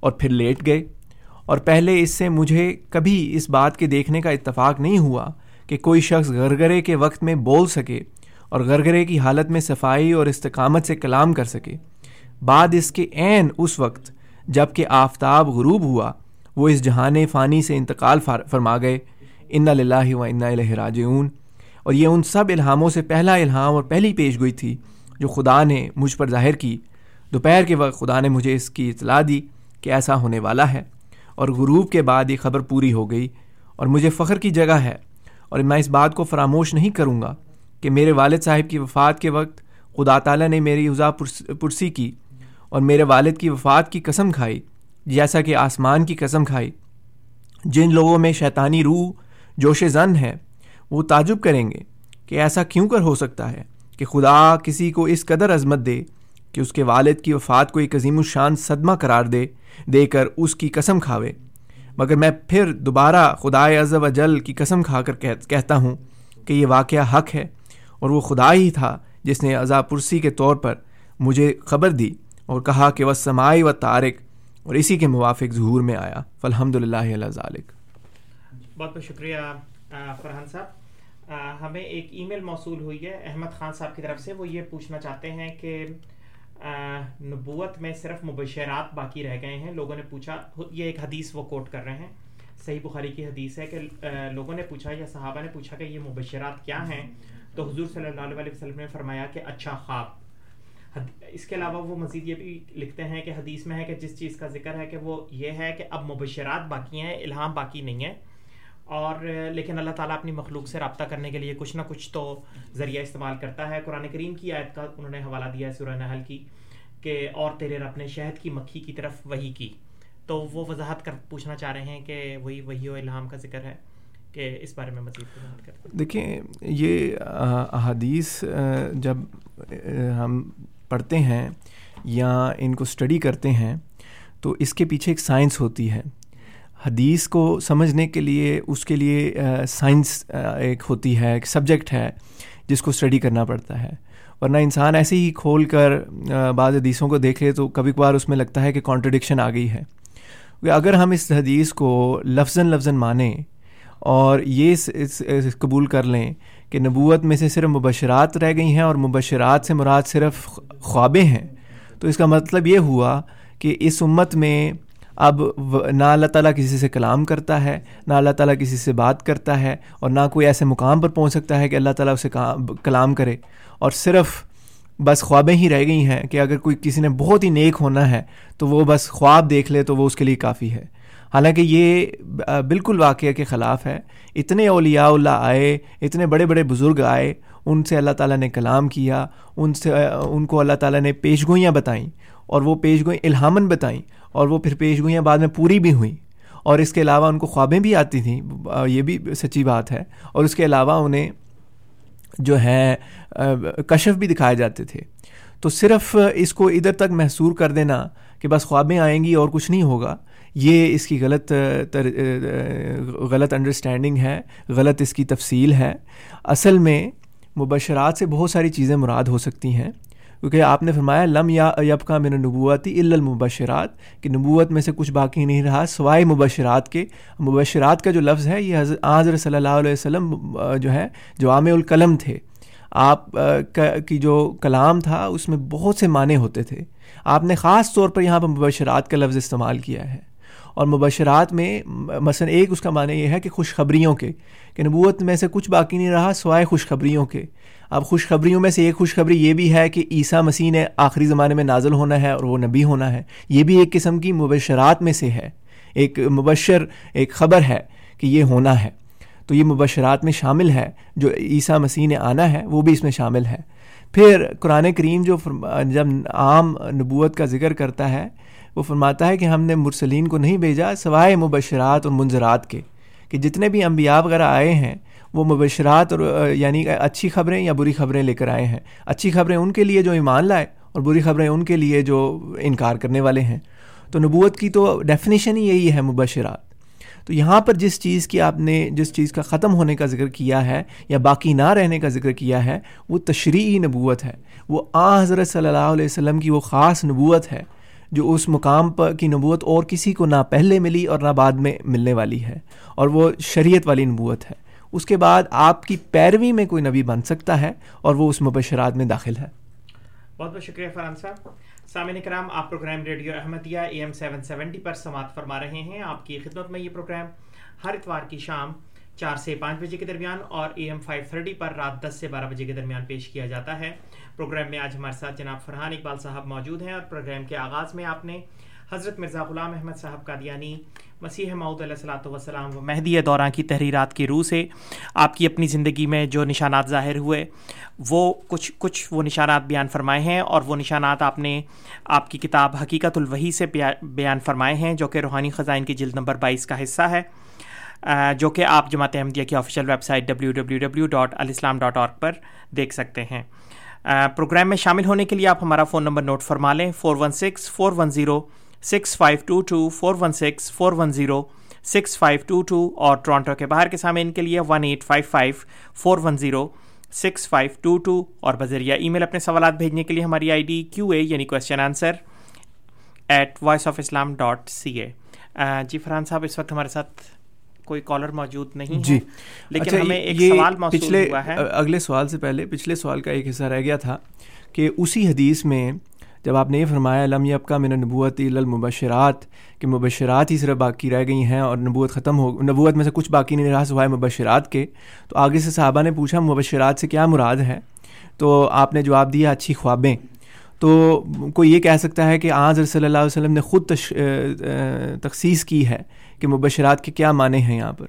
اور پھر لیٹ گئے۔ اور پہلے اس سے مجھے کبھی اس بات کے دیکھنے کا اتفاق نہیں ہوا کہ کوئی شخص غرغرے کے وقت میں بول سکے اور غرغرے کی حالت میں صفائی اور استقامت سے کلام کر سکے۔ بعد اس کے عین اس وقت جبکہ آفتاب غروب ہوا، وہ اس جہان فانی سے انتقال فرما گئے۔ ان اللہ و انا الہ راجعون۔ اور یہ ان سب الہاموں سے پہلا الہام اور پہلی پیش گوئی تھی جو خدا نے مجھ پر ظاہر کی۔ دوپہر کے وقت خدا نے مجھے اس کی اطلاع دی کہ ایسا ہونے والا ہے۔ اور غروب کے بعد یہ خبر پوری ہو گئی۔ اور مجھے فخر کی جگہ ہے۔ اور میں اس بات کو فراموش نہیں کروں گا کہ میرے والد صاحب کی وفات کے وقت خدا تعالیٰ نے میری ازا پرسی کی۔ اور میرے والد کی وفات کی قسم کھائی، جیسا کہ آسمان کی قسم کھائی۔ جن لوگوں میں شیطانی روح، جوش زن ہے، وہ تعجب کریں گے کہ ایسا کیوں کر ہو سکتا ہے کہ خدا کسی کو اس قدر عظمت دے کہ اس کے والد کی وفات کو ایک عظیم الشان صدمہ قرار دے دے کر اس کی قسم کھاوے۔ مگر میں پھر دوبارہ خدا و جل کی قسم کھا کر کہتا ہوں کہ یہ واقعہ حق ہے اور وہ خدا ہی تھا جس نے عذا پرسی کے طور پر مجھے خبر دی۔ اور کہا کہ وہ سماعی و تارک اور اسی کے موافق ظہور میں آیا۔ فالحمد للہ ذالک بہت بہت شکریہ فرحان صاحب۔ ہمیں ایک ای میل موصول ہوئی ہے احمد خان صاحب کی طرف سے۔ وہ یہ پوچھنا چاہتے ہیں کہ نبوت میں صرف مبشرات باقی رہ گئے ہیں۔ لوگوں نے پوچھا، یہ ایک حدیث وہ کوٹ کر رہے ہیں۔ صحیح بخاری کی حدیث ہے کہ لوگوں نے پوچھا یا صحابہ نے پوچھا کہ یہ مبشرات کیا ہیں؟ تو حضور صلی اللہ علیہ وسلم نے فرمایا کہ اچھا خواب۔ اس کے علاوہ وہ مزید یہ بھی لکھتے ہیں کہ حدیث میں ہے کہ جس چیز کا ذکر ہے کہ وہ یہ ہے کہ اب مبشرات باقی ہیں، الہام باقی نہیں ہے اور لیکن اللہ تعالیٰ اپنی مخلوق سے رابطہ کرنے کے لیے کچھ نہ کچھ تو ذریعہ استعمال کرتا ہے۔ قرآن کریم کی آیت کا انہوں نے حوالہ دیا ہے سورہ نحل کی کہ اور تیرے رب نے شہد کی مکھی کی طرف وہی کی۔ تو وہ وضاحت کر پوچھنا چاہ رہے ہیں کہ وہی وہی و الہام کا ذکر ہے کہ اس بارے میں مزید وضاحت کر دیکھیں، یہ احادیث، جب ہم پڑھتے ہیں یا ان کو اسٹڈی کرتے ہیں، تو اس کے پیچھے ایک سائنس ہوتی ہے۔ حدیث کو سمجھنے کے لیے، اس کے لیے سائنس ایک ہوتی ہے، ایک سبجیکٹ ہے جس کو اسٹڈی کرنا پڑتا ہے۔ ورنہ انسان ایسے ہی کھول کر بعض حدیثوں کو دیکھ لے تو کبھی کبھار اس میں لگتا ہے کہ کانٹرڈکشن آ گئی ہے۔ اگر ہم اس حدیث کو لفظ لفظ مانیں اور یہ قبول کر لیں کہ نبوت میں سے صرف مبشرات رہ گئی ہیں اور مبشرات سے مراد صرف خوابیں ہیں۔ تو اس کا مطلب یہ ہوا کہ اس امت میں اب نہ اللہ تعالیٰ کسی سے کلام کرتا ہے، نہ اللہ تعالیٰ کسی سے بات کرتا ہے اور نہ کوئی ایسے مقام پر پہنچ سکتا ہے کہ اللہ تعالیٰ اسے کلام کرے۔ اور صرف بس خوابیں ہی رہ گئی ہیں کہ اگر کوئی کسی نے بہت ہی نیک ہونا ہے تو وہ بس خواب دیکھ لے تو وہ اس کے لیے کافی ہے۔ حالانکہ یہ بالکل واقعہ کے خلاف ہے۔ اتنے اولیاء اللہ آئے، اتنے بڑے بڑے بزرگ آئے، ان سے اللہ تعالیٰ نے کلام کیا، ان سے ان کو اللہ تعالیٰ نے پیش گوئیاں بتائیں اور وہ پیش گوئیں الہامن بتائیں اور وہ پھر پیش گوئیاں بعد میں پوری بھی ہوئیں۔ اور اس کے علاوہ ان کو خوابیں بھی آتی تھیں یہ بھی سچی بات ہے۔ اور اس کے علاوہ انہیں جو ہے کشف بھی دکھائے جاتے تھے۔ تو صرف اس کو ادھر تک محصور کر دینا کہ بس خوابیں آئیں گی اور کچھ نہیں ہوگا یہ اس کی غلط غلط انڈرسٹینڈنگ ہے، غلط اس کی تفصیل ہے۔ اصل میں مبشرات سے بہت ساری چیزیں مراد ہو سکتی ہیں۔ کیونکہ آپ نے فرمایا، لم یا یب کا میرا نبوتی المبشرات، کہ نبوت میں سے کچھ باقی نہیں رہا سوائے مبشرات کے۔ مبشرات کا جو لفظ ہے، یہ حضرت صلی اللہ علیہ وسلم جو ہے، جو عام القلم تھے۔ آپ کی جو کلام تھا، اس میں بہت سے معنی ہوتے تھے۔ آپ نے خاص طور پر یہاں پر مبشرات کا لفظ استعمال کیا ہے۔ اور مبشرات میں مثلا ایک اس کا معنی یہ ہے کہ خوشخبریوں کے کہ نبوت میں سے کچھ باقی نہیں رہا سوائے خوشخبریوں کے۔ اب خوشخبریوں میں سے ایک خوشخبری یہ بھی ہے کہ عیسیٰ مسیح نے آخری زمانے میں نازل ہونا ہے اور وہ نبی ہونا ہے۔ یہ بھی ایک قسم کی مبشرات میں سے ہے۔ ایک مبشر، ایک خبر ہے کہ یہ ہونا ہے۔ تو یہ مبشرات میں شامل ہے۔ جو عیسیٰ مسیح نے آنا ہے، وہ بھی اس میں شامل ہے۔ پھر قرآن کریم جو جب عام نبوت کا ذکر کرتا ہے وہ فرماتا ہے کہ ہم نے مرسلین کو نہیں بھیجا سوائے مبشرات اور منظرات کے، کہ جتنے بھی انبیاء وغیرہ آئے ہیں، وہ مبشرات اور یعنی اچھی خبریں یا بری خبریں لے کر آئے ہیں۔ اچھی خبریں ان کے لیے جو ایمان لائے اور بری خبریں ان کے لیے جو انکار کرنے والے ہیں۔ تو نبوت کی تو ڈیفینیشن ہی یہی ہے مبشرات۔ تو یہاں پر جس چیز کی آپ نے، جس چیز کا ختم ہونے کا ذکر کیا ہے یا باقی نہ رہنے کا ذکر کیا ہے، وہ تشریعی نبوت ہے۔ وہ آ، حضرت صلی اللہ علیہ وسلم کی وہ خاص نبوت ہے۔ جو اس مقام پر کی نبوت اور کسی کو نہ پہلے ملی اور نہ بعد میں ملنے والی ہے، اور وہ شریعت والی نبوت ہے۔ اس کے بعد آپ کی پیروی میں کوئی نبی بن سکتا ہے اور وہ اس مبشرات میں داخل ہے۔ بہت بہت شکریہ فرحان صاحب۔ سامعین کرام، آپ programme radio Ahmadiyya A M seven seventy پر سماعت فرما رہے ہیں۔ آپ کی خدمت میں یہ پروگرام ہر اتوار کی شام چار سے پانچ بجے کے درمیان اور اے ایم فائیو تھرٹی پر رات دس سے بارہ بجے کے درمیان پیش کیا جاتا ہے۔ پروگرام میں آج ہمارے ساتھ جناب فرحان اقبال صاحب موجود ہیں اور پروگرام کے آغاز میں آپ نے حضرت مرزا غلام احمد صاحب قادیانی، مسیح معود علیہ السلاۃ وسلام و مہدی دوراں کی تحریرات کی روح سے آپ کی اپنی زندگی میں جو نشانات ظاہر ہوئے، وہ کچھ کچھ وہ نشانات بیان فرمائے ہیں اور وہ نشانات آپ نے آپ کی کتاب حقیقت الوحی سے بیان فرمائے ہیں جو کہ روحانی خزائن کی جلد نمبر بائیس کا حصہ ہے جو کہ آپ جماعت احمدیہ کی official website W W W dot alislam dot org پر دیکھ سکتے ہیں۔ پروگرام میں شامل ہونے کے لیے آپ ہمارا فون نمبر نوٹ فرما لیں، four one six, four one zero, six five two two, four one six four one zero, six five two two اور ٹورانٹو کے باہر کے سامنے کے لیے one eight five five, four one zero, six five two two اور بذریعہ ای میل اپنے سوالات بھیجنے کے لیے ہماری آئی ڈی کیو اے یعنی question answer at Voice of Islam dot C A جی فرحان صاحب، اس وقت ہمارے ساتھ کوئی کالر موجود نہیں جی۔ لیکن اچھا ہمیں ایک سوال پچھلے اگلے سوال سے پہلے پچھلے سوال کا ایک حصہ رہ گیا تھا کہ اسی حدیث میں جب آپ نے یہ فرمایا علم اب کا من نبوت المبشرات کہ مبشرات ہی صرف باقی رہ گئی ہیں اور نبوت ختم ہو نبوت میں سے کچھ باقی نہیں رہا سوائے مبشرات کے تو آگے سے صحابہ نے پوچھا مبشرات سے کیا مراد ہے؟ تو آپ نے جواب دیا اچھی خوابیں۔ تو کوئی یہ کہہ سکتا ہے کہ آج صلی اللہ علیہ وسلم نے خود تش تخصیص کی ہے کہ مبشرات کے کیا معنی ہیں یہاں پر۔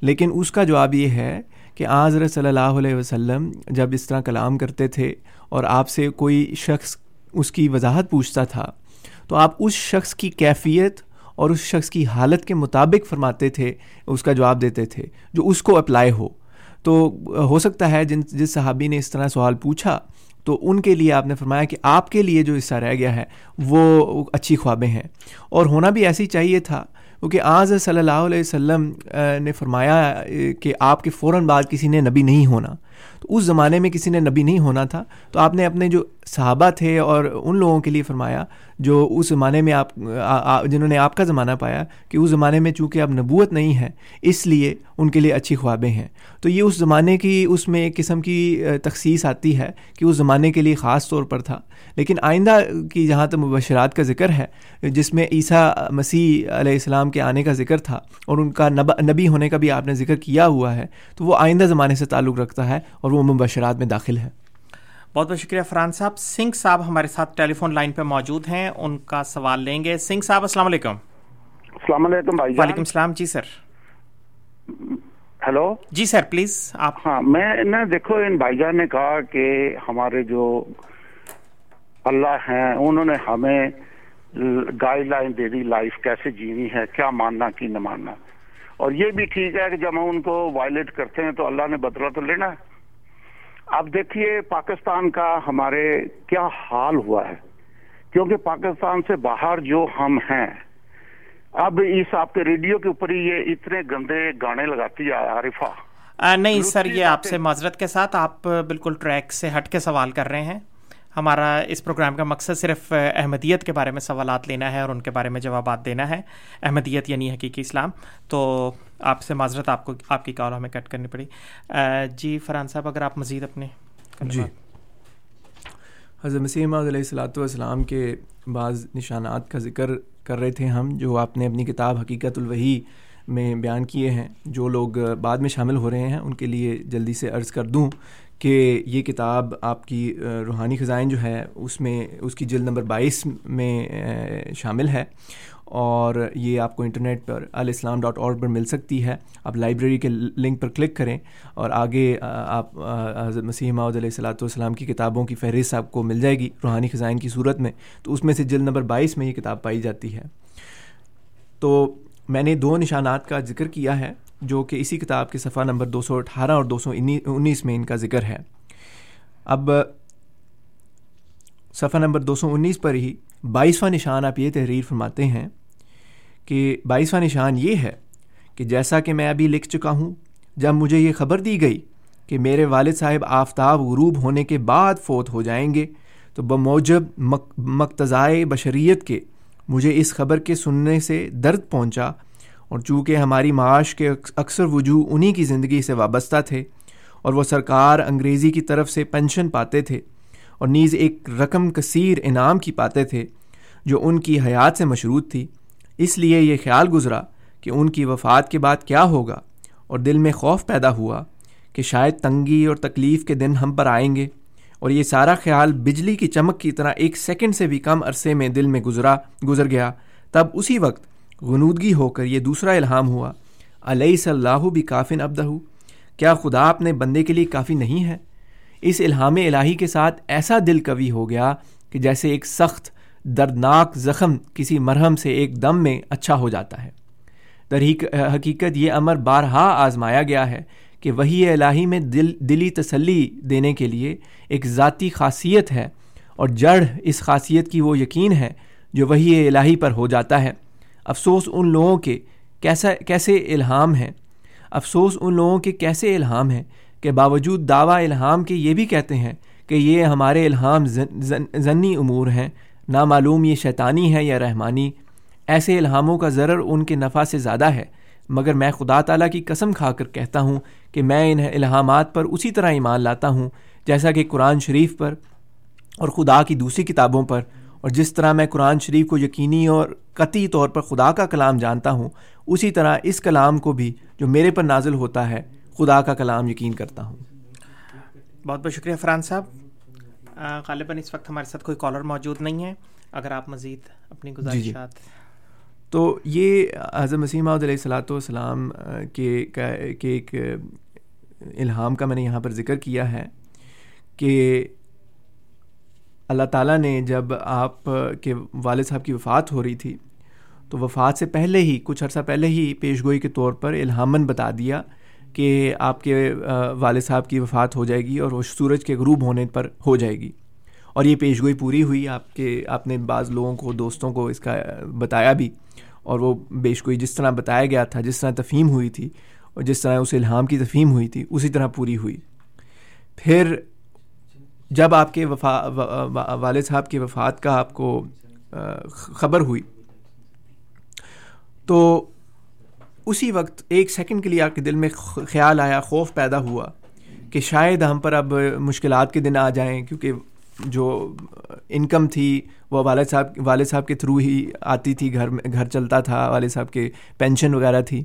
لیکن اس کا جواب یہ ہے کہ آج صلی اللہ علیہ وسلم جب اس طرح کلام کرتے تھے اور آپ سے کوئی شخص اس کی وضاحت پوچھتا تھا، تو آپ اس شخص کی کیفیت اور اس شخص کی حالت کے مطابق فرماتے تھے، اس کا جواب دیتے تھے، جو اس کو اپلائی ہو۔ تو ہو سکتا ہے جن، جس صحابی نے اس طرح سوال پوچھا، تو ان کے لیے آپ نے فرمایا کہ آپ کے لیے جو حصہ رہ گیا ہے، وہ اچھی خوابیں ہیں۔ اور ہونا بھی ایسی چاہیے تھا کیونکہ آج صلی اللہ علیہ وسلم نے فرمایا کہ آپ کے فوراً بعد کسی نے نبی نہیں ہونا۔ تو اس زمانے میں کسی نے نبی نہیں ہونا تھا، تو آپ نے اپنے جو صحابہ تھے اور ان لوگوں کے لیے فرمایا جو اس زمانے میں آپ جنہوں نے آپ کا زمانہ پایا کہ اس زمانے میں چونکہ اب نبوت نہیں ہے، اس لیے ان کے لیے اچھی خوابیں ہیں۔ تو یہ اس زمانے کی، اس میں ایک قسم کی تخصیص آتی ہے کہ اس زمانے کے لیے خاص طور پر تھا۔ لیکن آئندہ کی جہاں تک مبشرات کا ذکر ہے، جس میں عیسیٰ مسیح علیہ السلام کے آنے کا ذکر تھا اور ان کا نبی ہونے کا بھی آپ نے ذکر کیا ہوا ہے، تو وہ آئندہ زمانے سے تعلق رکھتا ہے اور وہ مبشرات میں داخل ہے بہت بہت شکریہ فرحان صاحب۔ سنگھ صاحب ہمارے ساتھ ٹیلی فون لائن پہ موجود ہیں ان کا سوال لیں گے۔ سنگھ صاحب السلام علیکم۔ السلام علیکم بھائی وعلیکم السلام۔ جی سر۔ ہیلو جی سر پلیز آپ۔ ہاں میں نے دیکھو ان بھائی جان نے کہا کہ ہمارے جو اللہ ہیں انہوں نے ہمیں گائیڈ لائن دے دی لائف کیسے جینی ہے کیا ماننا کی نہ ماننا۔ اور یہ بھی ٹھیک ہے کہ جب ہم ان کو وائلیٹ کرتے ہیں تو اللہ نے بدلا تو لینا۔ ہے اب دیکھیے پاکستان کا ہمارے کیا حال ہوا ہے؟ کیونکہ پاکستان سے باہر جو ہم ہیں اب اس آپ کے ریڈیو کے اوپر ہی یہ اتنے گندے گانے لگاتی ہے عارفہ۔ نہیں سر یہ آپ سے معذرت کے ساتھ آپ بالکل ٹریک سے ہٹ کے سوال کر رہے ہیں۔ ہمارا اس پروگرام کا مقصد صرف احمدیت کے بارے میں سوالات لینا ہے اور ان کے بارے میں جوابات دینا ہے۔ احمدیت یعنی حقیقی اسلام۔ تو آپ سے معذرت، آپ کو، آپ کی کال ہمیں کٹ کرنی پڑی۔ جی فرحان صاحب، اگر آپ مزید اپنے جی۔ حضرت مسیم علیہ السلاۃ والسلام کے بعض نشانات کا ذکر کر رہے تھے ہم، جو آپ نے اپنی کتاب حقیقت الوحی میں بیان کیے ہیں۔ جو لوگ بعد میں شامل ہو رہے ہیں، ان کے لیے جلدی سے عرض کر دوں کہ یہ کتاب آپ کی روحانی خزائن جو ہے اس میں، اس کی جلد نمبر بائیس میں شامل ہے اور یہ آپ کو انٹرنیٹ پر الاسلام ڈاٹ اور پر مل سکتی ہے۔ آپ لائبریری کے لنک پر کلک کریں اور آگے آپ حضرت مسیح معود علیہ السلاۃ والسلام کی کتابوں کی فہرست آپ کو مل جائے گی روحانی خزائن کی صورت میں۔ تو اس میں سے جلد نمبر بائیس میں یہ کتاب پائی جاتی ہے۔ تو میں نے دو نشانات کا ذکر کیا ہے۔ جو کہ اسی کتاب کے صفحہ نمبر دو سو اٹھارہ اور دو سو انیس میں ان کا ذکر ہے۔ اب، صفحہ نمبر دو سو انیس پر ہی بائیسواں نشان آپ یہ تحریر فرماتے ہیں کہ بائیسواں نشان یہ ہے کہ جیسا کہ میں ابھی لکھ چکا ہوں، جب مجھے یہ خبر دی گئی کہ میرے والد صاحب آفتاب غروب ہونے کے بعد فوت ہو جائیں گے، تو بموجب مقتضائے بشریت کے مجھے اس خبر کے سننے سے درد پہنچا اور چونکہ ہماری معاش کے اکثر وجوہ انہی کی زندگی سے وابستہ تھے اور وہ سرکار انگریزی کی طرف سے پینشن پاتے تھے اور نیز ایک رقم کثیر انعام کی پاتے تھے جو ان کی حیات سے مشروط تھی، اس لیے یہ خیال گزرا کہ ان کی وفات کے بعد کیا ہوگا اور دل میں خوف پیدا ہوا کہ شاید تنگی اور تکلیف کے دن ہم پر آئیں گے اور یہ سارا خیال بجلی کی چمک کی طرح ایک سیکنڈ سے بھی کم عرصے میں دل میں گزرا گزر گیا۔ تب اسی وقت غنودگی ہو کر یہ دوسرا الہام ہوا۔ علیہ صلی اللہ بھی کافن ابدہ کیا خدا اپنے بندے کے لیے کافی نہیں ہے؟ اس الہام الہی کے ساتھ ایسا دل قوی ہو گیا کہ جیسے ایک سخت، دردناک زخم کسی مرہم سے ایک دم میں اچھا ہو جاتا ہے۔ در حقیقت یہ امر بارہا آزمایا گیا ہے کہ وہی الہی میں دل، دلی تسلی دینے کے لیے ایک ذاتی خاصیت ہے اور جڑ اس خاصیت کی وہ یقین ہے جو وہی الہی پر ہو جاتا ہے۔ افسوس ان لوگوں کے کیسا کیسے الہام ہیں؟ افسوس ان لوگوں کے کیسے الہام ہیں کہ باوجود دعویٰ الہام کے یہ بھی کہتے ہیں کہ یہ ہمارے الہام ضنی امور ہیں، نامعلوم یہ شیطانی ہے یا رحمانی۔ ایسے الہاموں کا ضرر ان کے نفع سے زیادہ ہے۔ مگر میں خدا تعالیٰ کی قسم کھا کر کہتا ہوں کہ میں ان الہامات پر اسی طرح ایمان لاتا ہوں، جیسا کہ قرآن شریف پر اور خدا کی دوسری کتابوں پر اور جس طرح میں قرآن شریف کو یقینی اور قطعی طور پر خدا کا کلام جانتا ہوں اسی طرح اس کلام کو بھی جو میرے پر نازل ہوتا ہے خدا کا کلام یقین کرتا ہوں۔ بہت بہت شکریہ فرحان صاحب۔ غالباً اس وقت ہمارے ساتھ کوئی کالر موجود نہیں ہے۔ اگر آپ مزید اپنی جی، جی۔ گزارشات تو یہ اعظم مسیم علیہ السلاۃ والسلام کے کے ایک الہام کا میں نے یہاں پر ذکر کیا ہے کہ اللہ تعالیٰ نے جب آپ کے والد صاحب کی وفات ہو رہی تھی، تو وفات سے پہلے ہی، کچھ عرصہ پہلے ہی پیش گوئی کے طور پر الہامن بتا دیا کہ آپ کے والد صاحب کی وفات ہو جائے گی اور وہ سورج کے غروب ہونے پر ہو جائے گی۔ اور یہ پیش گوئی پوری ہوئی، آپ کے، آپ نے بعض لوگوں کو، دوستوں کو اس کا بتایا بھی۔ اور وہ پیش گوئی جس طرح بتایا گیا تھا، جس طرح تفہیم ہوئی تھی اور جس طرح اس الہام کی تفہیم ہوئی تھی، اسی طرح پوری ہوئی۔ پھر جب آپ کے وفا والد صاحب کی وفات کا آپ کو خبر ہوئی، تو اسی وقت ایک سیکنڈ کے لیے آپ کے دل میں خیال آیا، خوف پیدا ہوا کہ شاید ہم پر اب مشکلات کے دن آ جائیں، کیونکہ جو انکم تھی وہ والد صاحب والد صاحب کے تھرو ہی آتی تھی، گھر میں، گھر چلتا تھا، والد صاحب کے پینشن وغیرہ تھی۔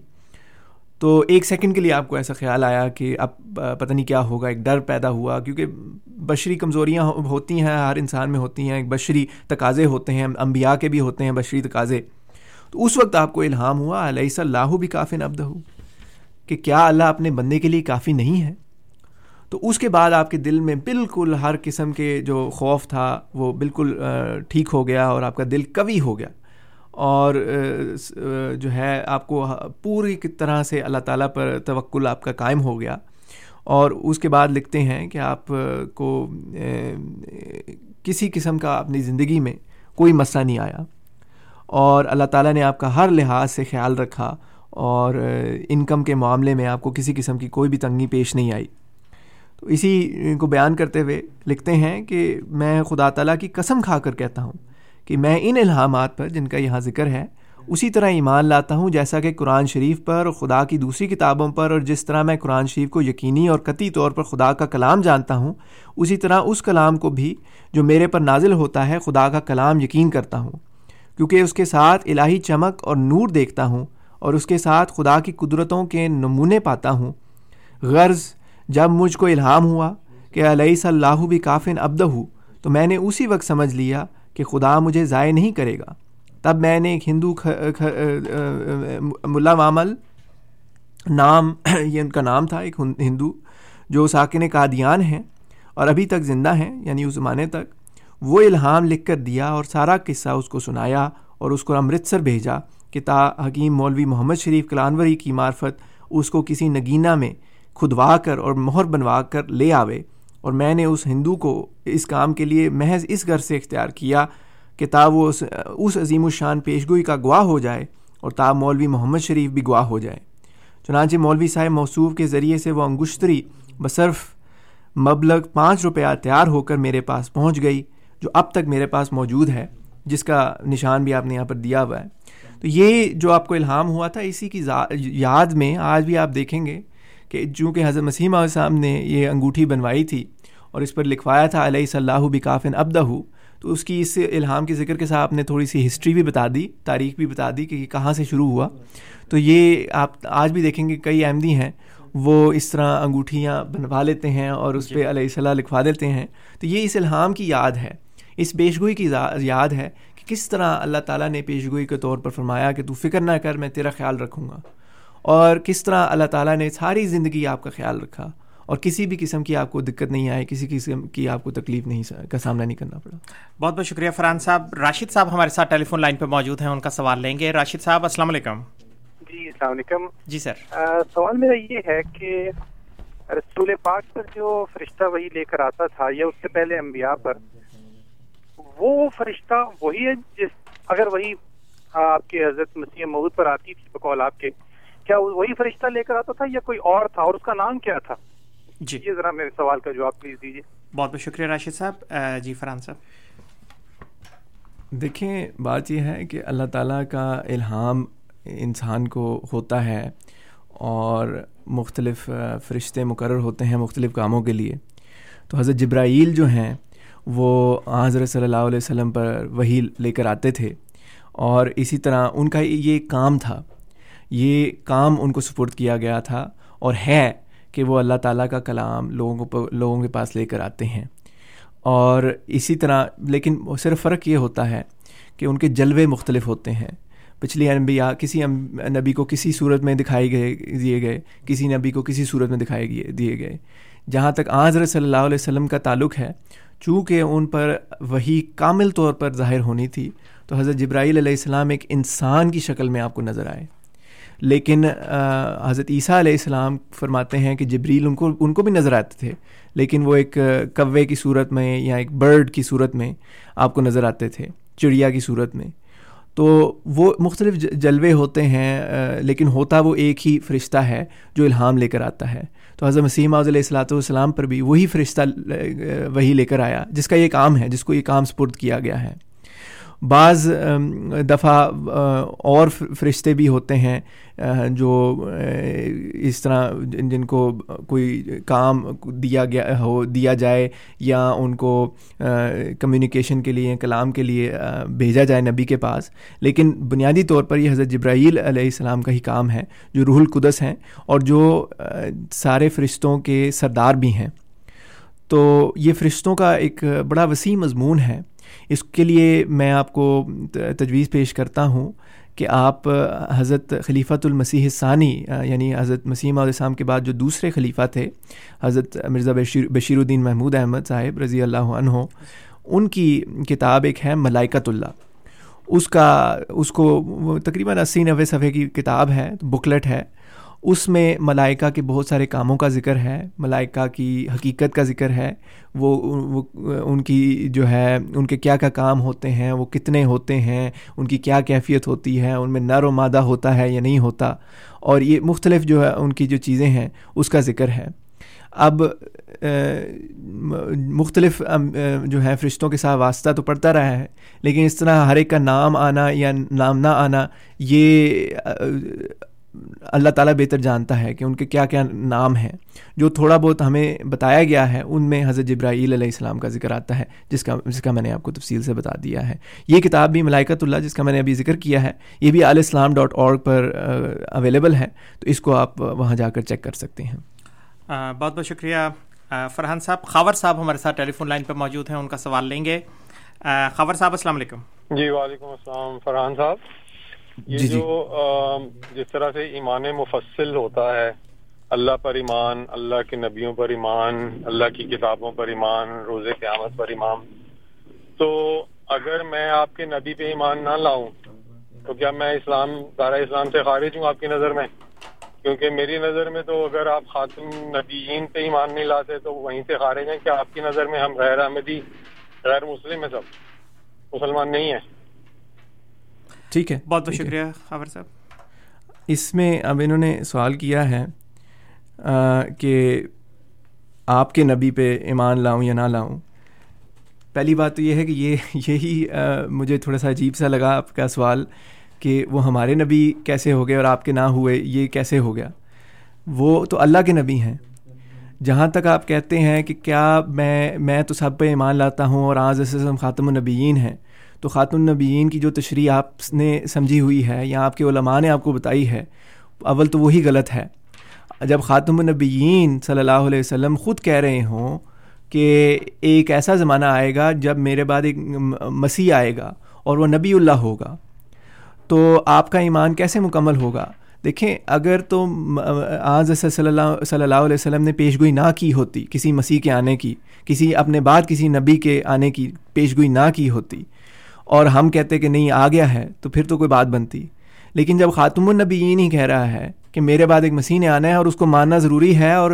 تو ایک سیکنڈ کے لیے آپ کو ایسا خیال آیا کہ اب پتہ نہیں کیا ہوگا، ایک ڈر پیدا ہوا، کیونکہ بشری کمزوریاں ہوتی ہیں، ہر انسان میں ہوتی ہیں، ایک بشری تقاضے ہوتے ہیں، انبیاء کے بھی ہوتے ہیں بشری تقاضے۔ تو اس وقت آپ کو الہام ہوا علیہ صلی اللہ بھی کافی نبد ہو کہ کیا اللہ اپنے بندے کے لیے کافی نہیں ہے؟ تو اس کے بعد آپ کے دل میں بالکل ہر قسم کے جو خوف تھا، وہ بالکل ٹھیک ہو گیا اور آپ کا دل قوی ہو گیا۔ اور جو ہے آپ کو پوری طرح سے اللہ تعالیٰ پر توکل آپ کا قائم ہو گیا۔ اور اس کے بعد لکھتے ہیں کہ آپ کو کسی قسم کا اپنی زندگی میں کوئی مسئلہ نہیں آیا۔ اور اللہ تعالیٰ نے آپ کا ہر لحاظ سے خیال رکھا اور انکم کے معاملے میں آپ کو کسی قسم کی کوئی بھی تنگی پیش نہیں آئی۔ تو اسی کو بیان کرتے ہوئے لکھتے ہیں کہ میں خدا تعالیٰ کی قسم کھا کر کہتا ہوں کہ میں ان الہامات پر جن کا یہاں ذکر ہے، اسی طرح ایمان لاتا ہوں، جیسا کہ قرآن شریف پر اور خدا کی دوسری کتابوں پر، اور جس طرح میں قرآن شریف کو یقینی اور قطعی طور پر خدا کا کلام جانتا ہوں، اسی طرح اس کلام کو بھی جو میرے پر نازل ہوتا ہے، خدا کا کلام یقین کرتا ہوں۔ کیونکہ اس کے ساتھ الہی چمک اور نور دیکھتا ہوں، اور اس کے ساتھ خدا کی قدرتوں کے نمونے پاتا ہوں۔ غرض، جب مجھ کو الہام ہوا کہ علیہ صلی اللہ بھی کافن ابد ہوں تو میں نے اسی وقت سمجھ لیا کہ خدا مجھے ضائع نہیں کرے گا۔ تب میں نے ایک ہندو ملا وامل نام، یہ ان کا نام تھا، ایک ہندو جو ساکن قادیان ہیں اور ابھی تک زندہ ہیں یعنی اس زمانے تک۔ وہ الہام لکھ کر دیا اور سارا قصہ اس کو سنایا اور اس کو امرتسر بھیجا کہ تا حکیم مولوی محمد شریف کلانوری کی معرفت اس کو کسی نگینہ میں کھدوا کر اور مہر بنوا کر لے آوے۔ اور میں نے اس ہندو کو اس کام کے لیے محض اس گھر سے اختیار کیا کہ تا وہ اس اس عظیم الشان پیشگوئی کا گواہ ہو جائے اور تا مولوی محمد شریف بھی گواہ ہو جائے۔ چنانچہ مولوی صاحب موصوف کے ذریعے سے وہ انگشتری بصرف مبلغ پانچ روپیہ تیار ہو کر میرے پاس پہنچ گئی، جو اب تک میرے پاس موجود ہے، جس کا نشان بھی آپ نے یہاں پر دیا ہوا ہے۔ تو یہ جو آپ کو الہام ہوا تھا، اسی کی یاد میں آج بھی آپ دیکھیں گے کہ چونکہ حضرت مسیم علیہ السلام نے یہ انگوٹھی بنوائی تھی اور اس پر لکھوایا تھا علیہ صلی اللہ بکافن ابدہ تو اس کی اس الہام کے ذکر کے ساتھ آپ نے تھوڑی سی ہسٹری بھی بتا دی، تاریخ بھی بتا دی کہ یہ کہاں سے شروع ہوا۔ تو یہ آپ آج بھی دیکھیں گے کئی احمدی ہیں، وہ اس طرح انگوٹھیاں بنوا لیتے ہیں اور اس پہ علیہ السلام لکھوا دیتے ہیں۔ تو یہ اس الہام کی یاد ہے، اس پیشگوئی کی یاد ہے کہ کس طرح اللہ تعالیٰ نے پیشگوئی کے طور پر فرمایا کہ تو فکر نہ کر، میں تیرا خیال رکھوں گا۔ اور کس طرح اللہ تعالیٰ نے ساری زندگی آپ کا خیال رکھا اور کسی بھی قسم کی آپ کو دقت نہیں آئی کسی قسم کی آپ کو تکلیف نہیں کا سامنا نہیں کرنا پڑا۔ بہت بہت شکریہ فرحان صاحب۔ راشد صاحب ہمارے ساتھ ٹیلی فون لائن پہ موجود ہیں ان کا سوال لیں گے۔ راشد صاحب السلام علیکم۔ جی السلام علیکم۔ جی سر۔ سوال میرا یہ ہے کہ رسول پاک پر جو فرشتہ وہی لے کر آتا تھا یا اس سے پہلے انبیاء پر وہ فرشتہ وہی ہے جس اگر وہی آپ کے حضرت مسیح مہود پر آتی تھی بقول آپ کے کیا وہی فرشتہ لے کر آتا تھا یا کوئی اور تھا اور اس کا نام کیا تھا؟ جی۔ یہ ذرا میرے سوال کا جواب پلیز دیجیے بہت بہت شکریہ راشد صاحب۔ جی فرحان صاحب۔ دیکھیں بات یہ ہے کہ اللہ تعالیٰ کا الہام انسان کو ہوتا ہے اور مختلف فرشتے مقرر ہوتے ہیں مختلف کاموں کے لیے۔ تو حضرت جبرائیل جو ہیں وہ حضرت صلی اللہ علیہ وسلم پر وہی لے کر آتے تھے اور اسی طرح ان کا یہ کام تھا۔ یہ کام ان کو سپرد کیا گیا تھا اور ہے کہ وہ اللہ تعالیٰ کا کلام لوگوں کو لوگوں کے پاس لے کر آتے ہیں۔ اور اسی طرح لیکن صرف فرق یہ ہوتا ہے کہ ان کے جلوے مختلف ہوتے ہیں۔ پچھلی انبیاء کسی نبی کو کسی صورت میں دکھائی گئے دیے گئے، کسی نبی کو کسی صورت میں دکھائے گئے دیے گئے۔ جہاں تک حضرت صلی اللہ علیہ وسلم کا تعلق ہے، چونکہ ان پر وہی کامل طور پر ظاہر ہونی تھی، تو حضرت جبرائیل علیہ السلام ایک انسان کی شکل میں آپ کو نظر آئے۔ لیکن حضرت عیسیٰ علیہ السلام فرماتے ہیں کہ جبریل ان کو ان کو بھی نظر آتے تھے، لیکن وہ ایک کوے کی صورت میں یا ایک برڈ کی صورت میں آپ کو نظر آتے تھے، چڑیا کی صورت میں۔ تو وہ مختلف جلوے ہوتے ہیں لیکن ہوتا وہ ایک ہی فرشتہ ہے جو الہام لے کر آتا ہے۔ تو حضرت مسیم علیہ السلاۃ والسلام پر بھی وہی فرشتہ وہی لے کر آیا، جس کا یہ کام ہے، جس کو یہ کام سپرد کیا گیا ہے۔ بعض دفعہ اور فرشتے بھی ہوتے ہیں جو اس طرح جن کو کوئی کام دیا گیا ہو، دیا جائے، یا ان کو کمیونیکیشن کے لیے، کلام کے لیے بھیجا جائے نبی کے پاس۔ لیکن بنیادی طور پر یہ حضرت جبرائیل علیہ السلام کا ہی کام ہے، جو روح القدس ہیں، اور جو سارے فرشتوں کے سردار بھی ہیں۔ تو یہ فرشتوں کا ایک بڑا وسیع مضمون ہے۔ اس کے لیے میں آپ کو تجویز پیش کرتا ہوں کہ آپ حضرت خلیفۃ المسیح ثانی یعنی حضرت مسیم علیہ السلام کے بعد جو دوسرے خلیفہ تھے، حضرت مرزا بشیر بشیر الدین محمود احمد صاحب رضی اللہ عنہ، ان کی کتاب ایک ہے ملائکت اللہ۔ اس کا، اس کو تقریباً اسی نوے صفحے کی کتاب ہے بکلٹ ہے۔ اس میں ملائکہ کے بہت سارے کاموں کا ذکر ہے، ملائکہ کی حقیقت کا ذکر ہے، وہ ان کی جو ہے، ان کے کیا کیا کام ہوتے ہیں، وہ کتنے ہوتے ہیں، ان کی کیا کیفیت ہوتی ہے، ان میں نر و مادہ ہوتا ہے یا نہیں ہوتا، اور یہ مختلف جو ہے، ان کی جو چیزیں ہیں، اس کا ذکر ہے۔ اب مختلف جو ہے، فرشتوں کے ساتھ واسطہ تو پڑتا رہا ہے، لیکن اس طرح ہر ایک کا نام آنا یا نام نہ آنا، یہ اللہ تعالیٰ بہتر جانتا ہے کہ ان کے کیا کیا نام ہیں جو تھوڑا بہت ہمیں بتایا گیا ہے ان میں حضرت جبرائیل علیہ السلام کا ذکر آتا ہے جس کا جس کا میں نے آپ کو تفصیل سے بتا دیا ہے۔ یہ کتاب بھی ملائکت اللہ جس کا میں نے ابھی ذکر کیا ہے یہ بھی علیہ السلام ڈاٹ اور پر اویلیبل ہے۔ تو اس کو آپ وہاں جا کر چیک کر سکتے ہیں۔ بہت بہت شکریہ۔ فرحان صاحب خاور صاحب ہمارے ساتھ ٹیلی فون لائن پہ موجود ہیں ان کا سوال لیں گے۔ خاور صاحب السلام علیکم۔ جی وعلیکم السلام فرحان صاحب۔ یہ جی, جی۔ جو جس طرح سے ایمان مفصل ہوتا ہے اللہ پر ایمان اللہ کے نبیوں پر ایمان اللہ کی کتابوں پر ایمان روز قیامت پر ایمان۔ تو اگر میں آپ کے نبی پہ ایمان نہ لاؤں تو کیا میں اسلام دارا اسلام سے خارج ہوں آپ کی نظر میں؟ کیونکہ میری نظر میں تو اگر آپ خاتم نبیین پہ ایمان نہیں لاتے تو وہیں سے خارج ہیں۔ کیا آپ کی نظر میں ہم غیر احمدی غیر مسلم ہیں سب؟ مسلمان نہیں ہیں۔ ٹھیک ہے بہت بہت شکریہ خبر صاحب۔ اس میں اب انہوں نے سوال کیا ہے کہ آپ کے نبی پہ ایمان لاؤں یا نہ لاؤں؟ پہلی بات تو یہ ہے کہ یہ یہی مجھے تھوڑا سا عجیب سا لگا آپ کا سوال کہ وہ ہمارے نبی کیسے ہو گئے اور آپ کے نہ ہوئے یہ کیسے ہو گیا؟ وہ تو اللہ کے نبی ہیں۔ جہاں تک آپ کہتے ہیں کہ کیا میں میں تو سب پہ ایمان لاتا ہوں اور آج وسلم خاتم النبیین ہیں تو خاتم النبیین کی جو تشریح آپ نے سمجھی ہوئی ہے یا آپ کے علماء نے آپ کو بتائی ہے، اول تو وہی غلط ہے۔ جب خاتم النبیین صلی اللہ علیہ وسلم خود کہہ رہے ہوں کہ ایک ایسا زمانہ آئے گا جب میرے بعد ایک مسیح آئے گا اور وہ نبی اللہ ہوگا، تو آپ کا ایمان کیسے مکمل ہوگا؟ دیکھیں، اگر تو آج صلی اللہ صلی اللہ علیہ وسلم نے پیش گوئی نہ کی ہوتی، کسی مسیح کے آنے کی، کسی اپنے بعد کسی نبی کے آنے کی پیش گوئی نہ کی ہوتی اور ہم کہتے کہ نہیں، آ گیا ہے، تو پھر تو کوئی بات بنتی۔ لیکن جب خاتم النبیین ہی کہہ رہا ہے کہ میرے بعد ایک مسیح نے آنا ہے اور اس کو ماننا ضروری ہے اور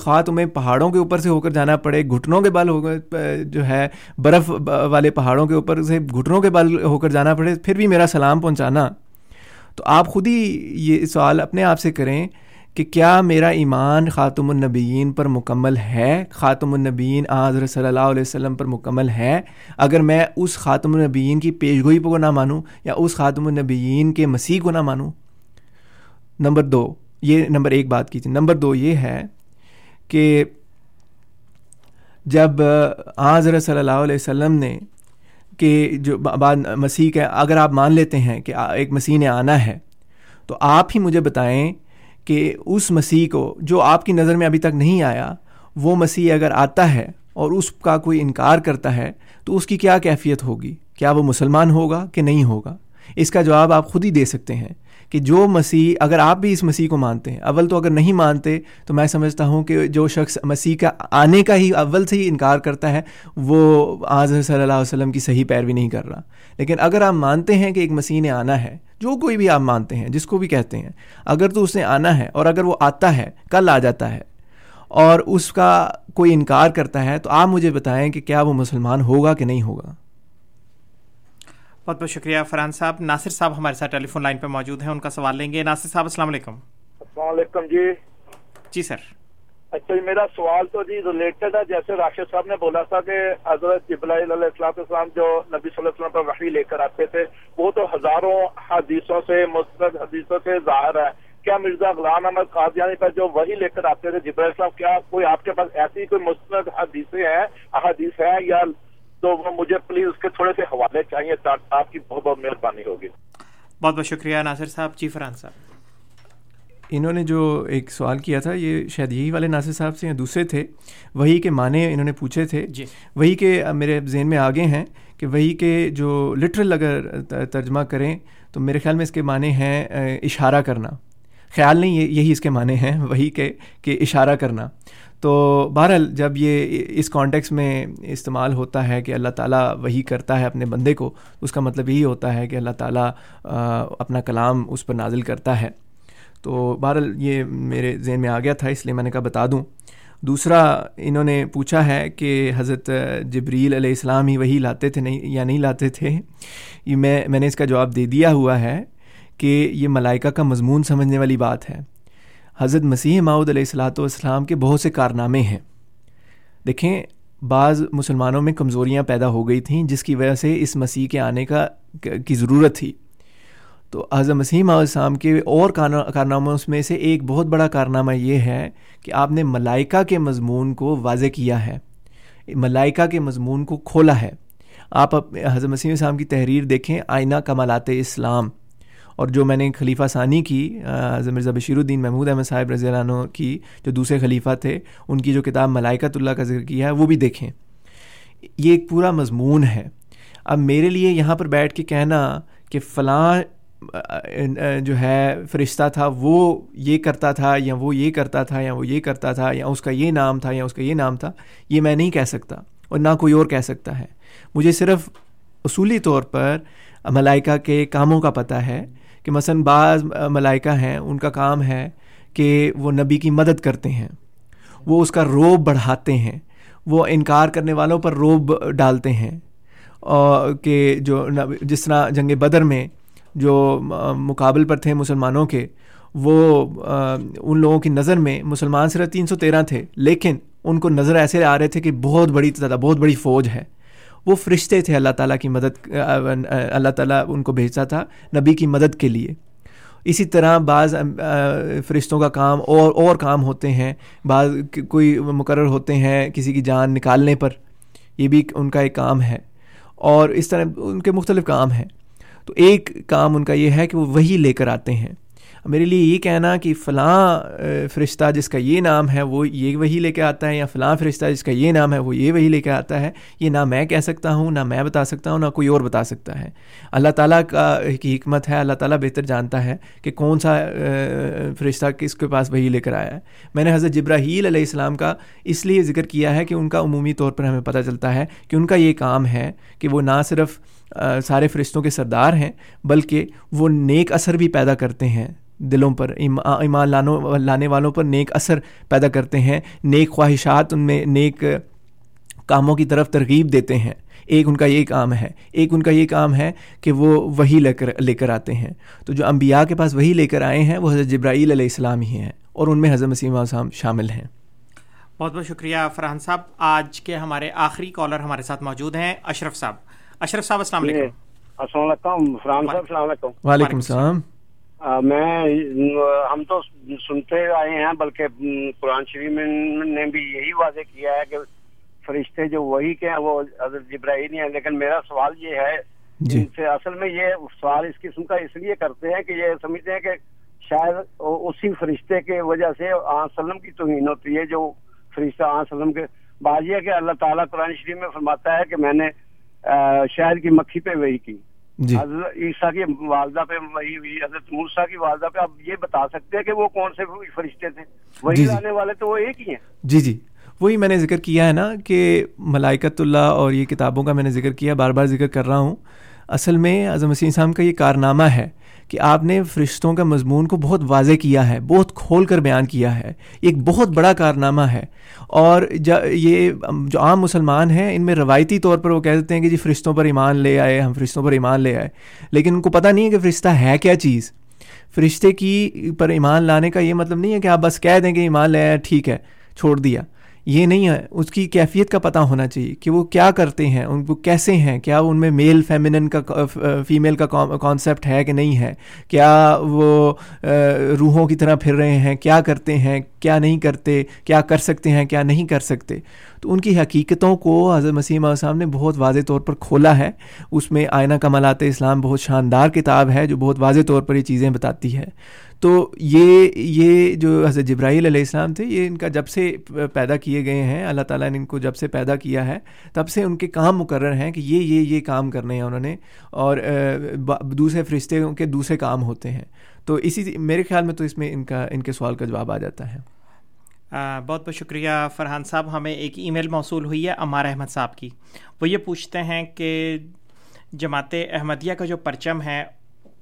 خواہ تمہیں پہاڑوں کے اوپر سے ہو کر جانا پڑے، گھٹنوں کے بل ہو کر، جو ہے، برف والے پہاڑوں کے اوپر سے گھٹنوں کے بل ہو کر جانا پڑے، پھر بھی میرا سلام پہنچانا۔ تو آپ خود ہی یہ سوال اپنے آپ سے کریں کہ کیا میرا ایمان خاتم النبیین پر مکمل ہے؟ خاتم النبیین حضرت صلی اللہ علیہ وسلم پر مکمل ہے؟ اگر میں اس خاتم النبیین کی پیش گوئی کو نہ مانوں یا اس خاتم النبیین کے مسیح کو نہ مانوں؟ نمبر دو، یہ نمبر ایک بات کی تھی نمبر دو یہ ہے کہ جب حضرت صلی اللہ علیہ وسلم نے کہ جو بعد مسیح کا اگر آپ مان لیتے ہیں کہ ایک مسیح نے آنا ہے تو آپ ہی مجھے بتائیں کہ اس مسیح کو جو آپ کی نظر میں ابھی تک نہیں آیا، وہ مسیح اگر آتا ہے اور اس کا کوئی انکار کرتا ہے، تو اس کی کیا کیفیت ہوگی؟ کیا وہ مسلمان ہوگا کہ نہیں ہوگا؟ اس کا جواب آپ خود ہی دے سکتے ہیں۔ کہ جو مسیح، اگر آپ بھی اس مسیح کو مانتے ہیں، اول تو اگر نہیں مانتے، تو میں سمجھتا ہوں کہ جو شخص مسیح کا آنے کا ہی اول سے ہی انکار کرتا ہے، وہ آج صلی اللہ علیہ وسلم کی صحیح پیروی نہیں کر رہا۔ لیکن اگر آپ مانتے ہیں کہ ایک مسیح نے آنا ہے، جو کوئی بھی آپ مانتے ہیں، جس کو بھی کہتے ہیں، اگر تو اس نے آنا ہے اور اگر وہ آتا ہے، کل آ جاتا ہے اور اس کا کوئی انکار کرتا ہے، تو آپ مجھے بتائیں کہ کیا وہ مسلمان ہوگا کہ نہیں ہوگا؟ بہت بہت شکریہ فرحان صاحب۔ ناصر صاحب ہمارے ساتھ ٹیلی فون لائن پہ موجود ہیں ان کا سوال لیں گے۔ ناصر صاحب السلام علیکم۔ السلام علیکم جی۔ جی سر۔ اچھا جی میرا سوال تو جی ریلیٹڈ ہے جیسے راشد صاحب نے بولا تھا کہ حضرت علیہ السلام السلام جو نبی صلی اللہ علیہ وسلم پر وحی لے کر آتے تھے وہ تو ہزاروں حدیثوں سے مستد حدیثوں سے ظاہر ہے۔ کیا مرزا غلام احمد قادیانی پر جو وہی لے کر آتے تھے جبرائیل السلام کیا کوئی آپ کے پاس ایسی کوئی مستند حدیثیں ہیں احادیث ہیں یا تو وہ مجھے پلیز اس کے تھوڑے سے حوالے چاہیے آپ کی بہت بہت مہربانی ہوگی۔ بہت بہت شکریہ ناصر صاحب جی فرحان صاحب۔ انہوں نے جو ایک سوال کیا تھا یہ شاید یہی والے ناصر صاحب سے یا دوسرے تھے وہی کے معنی انہوں نے پوچھے تھے۔ جی۔ وہی کے میرے ذہن میں آگے ہیں کہ وہی کے جو لٹرل اگر ترجمہ کریں تو میرے خیال میں اس کے معنی ہیں اشارہ کرنا۔ خیال نہیں یہی اس کے معنی ہیں وہی کے کہ اشارہ کرنا۔ تو بہرحال جب یہ اس کانٹیکس میں استعمال ہوتا ہے کہ اللہ تعالیٰ وہی کرتا ہے اپنے بندے کو، اس کا مطلب یہی ہوتا ہے کہ اللہ تعالیٰ اپنا کلام اس پر نازل کرتا ہے۔ تو بہرحال یہ میرے ذہن میں آ گیا تھا، اس لیے میں نے کہا بتا دوں۔ دوسرا انہوں نے پوچھا ہے کہ حضرت جبریل علیہ السلام ہی وہی لاتے تھے نہیں، یا نہیں لاتے تھے؟ یہ میں میں نے اس کا جواب دے دیا ہوا ہے کہ یہ ملائکہ کا مضمون سمجھنے والی بات ہے۔ حضرت مسیح ماؤد علیہ السلاۃ والسلام کے بہت سے کارنامے ہیں۔ دیکھیں، بعض مسلمانوں میں کمزوریاں پیدا ہو گئی تھیں، جس کی وجہ سے اس مسیح کے آنے کا کی ضرورت تھی۔ تو حضرت مسیح السلام کے اور کارناموں میں سے ایک بہت بڑا کارنامہ یہ ہے کہ آپ نے ملائکہ کے مضمون کو واضح کیا ہے۔ ملائکہ کے مضمون کو کھولا ہے۔ آپ حضرت مسیح السلام کی تحریر دیکھیں، آئینہ کمالات اسلام۔ اور جو میں نے خلیفہ ثانی کی مرزا بشیر الدین محمود احمد صاحب رضی اللہ عنہ کی جو دوسرے خلیفہ تھے، ان کی جو کتاب ملائکت اللہ کا ذکر کیا ہے، وہ بھی دیکھیں۔ یہ ایک پورا مضمون ہے۔ اب میرے لیے یہاں پر بیٹھ کے کہنا کہ فلاں جو ہے، فرشتہ تھا، وہ یہ کرتا تھا، یا وہ یہ کرتا تھا، یا وہ یہ کرتا تھا، یا اس کا یہ نام تھا، یا اس کا یہ نام تھا، یہ میں نہیں کہہ سکتا اور نہ کوئی اور کہہ سکتا ہے۔ مجھے صرف اصولی طور پر ملائکہ کے کاموں کا پتہ ہے۔ کہ مثلاً بعض ملائکہ ہیں، ان کا کام ہے کہ وہ نبی کی مدد کرتے ہیں، وہ اس کا روب بڑھاتے ہیں، وہ انکار کرنے والوں پر روب ڈالتے ہیں، اور کہ جو جس طرح جنگ بدر میں جو مقابل پر تھے مسلمانوں کے، وہ ان لوگوں کی نظر میں مسلمان صرف تین سو تیرہ تھے، لیکن ان کو نظر ایسے آ رہے تھے کہ بہت بڑی تعداد، بہت بڑی فوج ہے۔ وہ فرشتے تھے اللہ تعالیٰ کی مدد اللہ تعالیٰ ان کو بھیجتا تھا نبی کی مدد کے لیے۔ اسی طرح بعض فرشتوں کا کام اور اور کام ہوتے ہیں۔ بعض کوئی مقرر ہوتے ہیں کسی کی جان نکالنے پر۔ یہ بھی ان کا ایک کام ہے۔ اور اس طرح ان کے مختلف کام ہیں۔ تو ایک کام ان کا یہ ہے کہ وہ وہی لے کر آتے ہیں۔ میرے لیے یہ کہنا کہ فلاں فرشتہ جس کا یہ نام ہے وہ یہ وہی لے کے آتا ہے یا فلاں فرشتہ جس کا یہ نام ہے وہ یہ وہی لے کے آتا ہے، یہ نہ میں کہہ سکتا ہوں، نہ میں بتا سکتا ہوں، نہ کوئی اور بتا سکتا ہے۔ اللہ تعالیٰ کا کی حکمت ہے، اللہ تعالیٰ بہتر جانتا ہے کہ کون سا فرشتہ کس کے پاس وہی لے کر آیا ہے۔ میں نے حضرت جبراہیل علیہ السلام کا اس لیے ذکر کیا ہے کہ ان کا عمومی طور پر ہمیں پتہ چلتا ہے کہ ان کا یہ کام ہے کہ وہ نہ صرف سارے فرشتوں کے سردار ہیں بلکہ وہ نیک اثر بھی پیدا کرتے ہیں۔ دلوں پر ایمان لانوں لانے والوں پر نیک اثر پیدا کرتے ہیں۔ نیک خواہشات ان میں نیک کاموں کی طرف ترغیب دیتے ہیں۔ ایک ان کا یہ کام ہے ایک ان کا یہ کام ہے کہ وہ وہی لے کر لے کر آتے ہیں۔ تو جو انبیاء کے پاس وہی لے کر آئے ہیں وہ حضرت جبرائیل علیہ السلام ہی ہیں اور ان میں حضرت مسیم السلام شامل ہیں۔ بہت بہت شکریہ فرحان صاحب۔ آج کے ہمارے آخری کالر ہمارے ساتھ موجود ہیں اشرف صاحب۔ اشرف صاحب السلام علیکم۔ السلام علیکم فرحان صاحب السلام علیکم۔ وعلیکم السلام۔ میں ہم تو سنتے آئے ہیں بلکہ قرآن شریف نے بھی یہی واضح کیا ہے کہ فرشتے جو وہی کے ہیں وہ حضرت جبرائیل ہیں۔ لیکن میرا سوال یہ ہے جی۔ سے اصل میں یہ سوال اس قسم کا اس لیے کرتے ہیں کہ یہ سمجھتے ہیں کہ شاید اسی فرشتے کے وجہ سے آن سلم کی توہین ہوتی ہے جو فرشتہ آن سلم کے بازی ہے کہ اللہ تعالیٰ قرآن شریف میں فرماتا ہے کہ میں نے شہر کی مکھی پہ وہی کی۔ جی۔ حضرت عیسیٰ کی والدہ پہ وہی ہوئی حضرت موسیٰ کی والدہ پہ۔ آپ یہ بتا سکتے ہیں کہ وہ کون سے فرشتے تھے؟ وہی جی, جی۔ والے تو وہ ایک ہی ہیں۔ جی جی۔ وہی میں نے ذکر کیا ہے نا کہ ملائکت اللہ اور یہ کتابوں کا میں نے ذکر کیا بار بار ذکر کر رہا ہوں۔ اصل میں اعظم مسیم صاحب کا یہ کارنامہ ہے۔ کہ آپ نے فرشتوں کا مضمون کو بہت واضح کیا ہے، بہت کھول کر بیان کیا ہے۔ ایک بہت بڑا کارنامہ ہے۔ اور یہ جو عام مسلمان ہیں، ان میں روایتی طور پر وہ کہہ دیتے ہیں کہ جی فرشتوں پر ایمان لے آئے، ہم فرشتوں پر ایمان لے آئے۔ لیکن ان کو پتہ نہیں ہے کہ فرشتہ ہے کیا چیز۔ فرشتے کی پر ایمان لانے کا یہ مطلب نہیں ہے کہ آپ بس کہہ دیں کہ ایمان لے آئے، ٹھیک ہے، چھوڑ دیا۔ یہ نہیں ہے۔ اس کی کیفیت کا پتہ ہونا چاہیے کہ وہ کیا کرتے ہیں، ان کو کیسے ہیں، کیا ان میں میل فیمنن کا فیمیل کا کانسیپٹ ہے کہ نہیں ہے؟ کیا وہ روحوں کی طرح پھر رہے ہیں؟ کیا کرتے ہیں؟ کیا نہیں کرتے؟ کیا کر سکتے ہیں؟ کیا نہیں کر سکتے؟ تو ان کی حقیقتوں کو حضرت مسیم السلام نے بہت واضح طور پر کھولا ہے۔ اس میں آئینہ کمالات اسلام بہت شاندار کتاب ہے جو بہت واضح طور پر یہ چیزیں بتاتی ہے۔ تو یہ یہ جو حضرت جبرائیل علیہ السلام تھے، یہ ان کا جب سے پیدا کیے گئے ہیں، اللہ تعالیٰ نے ان کو جب سے پیدا کیا ہے، تب سے ان کے کام مقرر ہیں کہ یہ یہ یہ کام کرنے ہیں انہوں نے، اور دوسرے فرشتے کے دوسرے کام ہوتے ہیں۔ تو اسی میرے خیال میں تو اس میں ان کا، ان کے سوال کا جواب آ جاتا ہے۔ بہت بہت شکریہ فرحان صاحب، ہمیں ایک ای میل موصول ہوئی ہے عمار احمد صاحب کی۔ وہ یہ پوچھتے ہیں کہ جماعت احمدیہ کا جو پرچم ہے،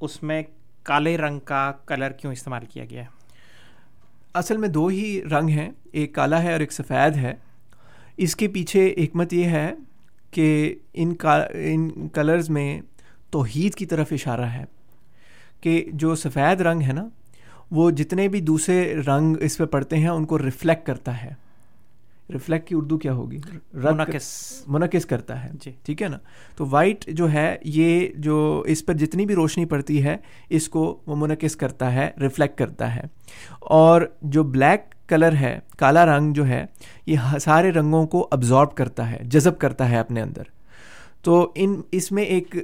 اس میں کالے رنگ کا کلر کیوں استعمال کیا گیا ہے؟ اصل میں دو ہی رنگ ہیں، ایک کالا ہے اور ایک سفید ہے۔ اس کے پیچھے حکمت یہ ہے کہ ان کا، ان کلرز میں توحید کی طرف اشارہ ہے کہ جو سفید رنگ ہے نا، وہ جتنے بھی دوسرے رنگ اس پہ پڑتے ہیں، ان کو ریفلیکٹ کرتا ہے۔ ریفلیکٹ کی اردو کیا ہوگی؟ منعقص کرتا ہے۔ جی۔ ٹھیک ہے نا؟ تو وائٹ جو ہے یہ جو اس پر جتنی بھی روشنی پڑتی ہے اس کو وہ منعقص کرتا ہے ریفلیکٹ کرتا ہے۔ اور جو بلیک کلر ہے کالا رنگ جو ہے یہ سارے رنگوں کو ابزارب کرتا ہے جذب کرتا ہے اپنے اندر۔ تو ان اس میں ایک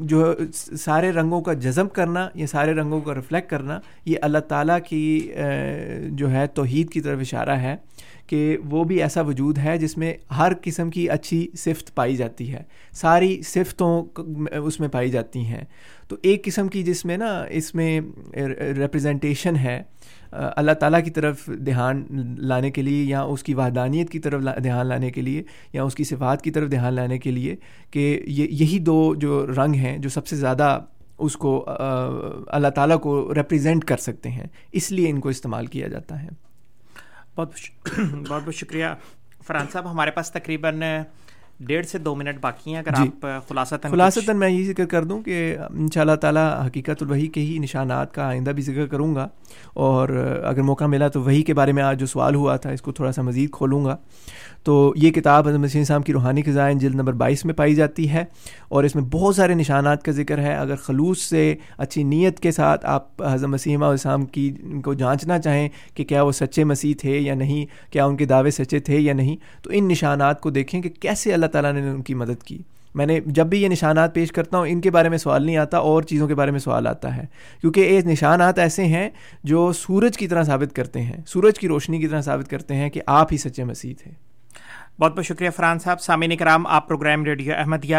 جو سارے رنگوں کا جذب کرنا یہ سارے رنگوں کا ریفلیکٹ کرنا، یہ اللہ تعالیٰ کی جو ہے توحید کی طرف اشارہ ہے کہ وہ بھی ایسا وجود ہے جس میں ہر قسم کی اچھی صفت پائی جاتی ہے۔ ساری صفتوں اس میں پائی جاتی ہیں۔ تو ایک قسم کی جس میں نا، اس میں ریپرزنٹیشن ہے۔ اللہ تعالیٰ کی طرف دھیان لانے کے لیے یا اس کی وحدانیت کی طرف دھیان لانے کے لیے یا اس کی صفات کی طرف دھیان لانے کے لیے کہ یہ، یہی دو جو رنگ ہیں جو سب سے زیادہ اس کو اللہ تعالیٰ کو ریپرزینٹ کر سکتے ہیں، اس لیے ان کو استعمال کیا جاتا ہے۔ بہت بہت بہت شکریہ۔ فرحان صاحب، ہمارے پاس تقریباً ڈیڑھ سے دو منٹ باقی ہیں اگر جی۔ آپ خلاصتاً خلاصتاً میں یہی ذکر کر دوں کہ ان شاء اللہ تعالیٰ حقیقت الوحی کے ہی نشانات کا آئندہ بھی ذکر کروں گا۔ اور اگر موقع ملا تو وہی کے بارے میں آج جو سوال ہوا تھا اس کو تھوڑا سا مزید کھولوں گا۔ تو یہ کتاب حضرت مسیح صاحب کی روحانی خزائن جلد نمبر بائیس میں پائی جاتی ہے۔ اور اس میں بہت سارے نشانات کا ذکر ہے۔ اگر خلوص سے اچھی نیت کے ساتھ آپ حضرت مسیح السلام کی کو جانچنا چاہیں کہ کیا وہ سچے مسیح تھے یا نہیں کیا ان کے دعوے سچے تھے یا نہیں تو ان نشانات کو دیکھیں کہ کیسے اللہ اللہ تعالیٰ نے ان کی مدد کی۔ میں نے جب بھی یہ نشانات پیش کرتا ہوں، ان کے بارے میں سوال نہیں آتا، اور چیزوں کے بارے میں سوال آتا ہے۔ کیونکہ یہ نشانات ایسے ہیں جو سورج کی طرح ثابت کرتے ہیں، سورج کی روشنی کی طرح ثابت کرتے ہیں کہ آپ ہی سچے مسیح تھے۔ بہت بہت شکریہ فرحان صاحب۔ سامعین کرام، آپ programme radio Ahmadiyya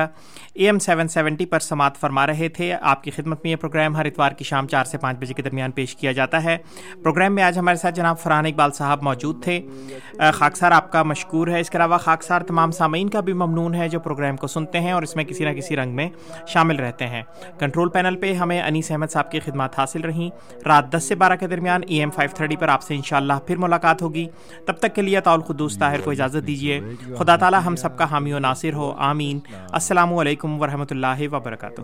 A M seven seventy پر سماعت فرما رہے تھے۔ آپ کی خدمت میں یہ پروگرام ہر اتوار کی شام چار سے پانچ بجے کے درمیان پیش کیا جاتا ہے۔ پروگرام میں آج ہمارے ساتھ جناب فرحان اقبال صاحب موجود تھے۔ خاکسار آپ کا مشکور ہے۔ اس کے علاوہ خاکسار تمام سامعین کا بھی ممنون ہے جو پروگرام کو سنتے ہیں اور اس میں کسی نہ کسی رنگ میں شامل رہتے ہیں۔ کنٹرول پینل پہ ہمیں انیس احمد صاحب کی خدمات حاصل رہیں۔ رات دس سے بارہ کے درمیان ای ایم فائیو تھرٹی پر آپ سے انشاءاللہ پھر ملاقات ہوگی۔ تب تک کے لیے طول خدوس طاہر کو اجازت دیجیے خدا تعالیٰ ہم سب کا حامی و ناصر ہو، آمین۔ السلام علیکم ورحمۃ اللہ وبرکاتہ۔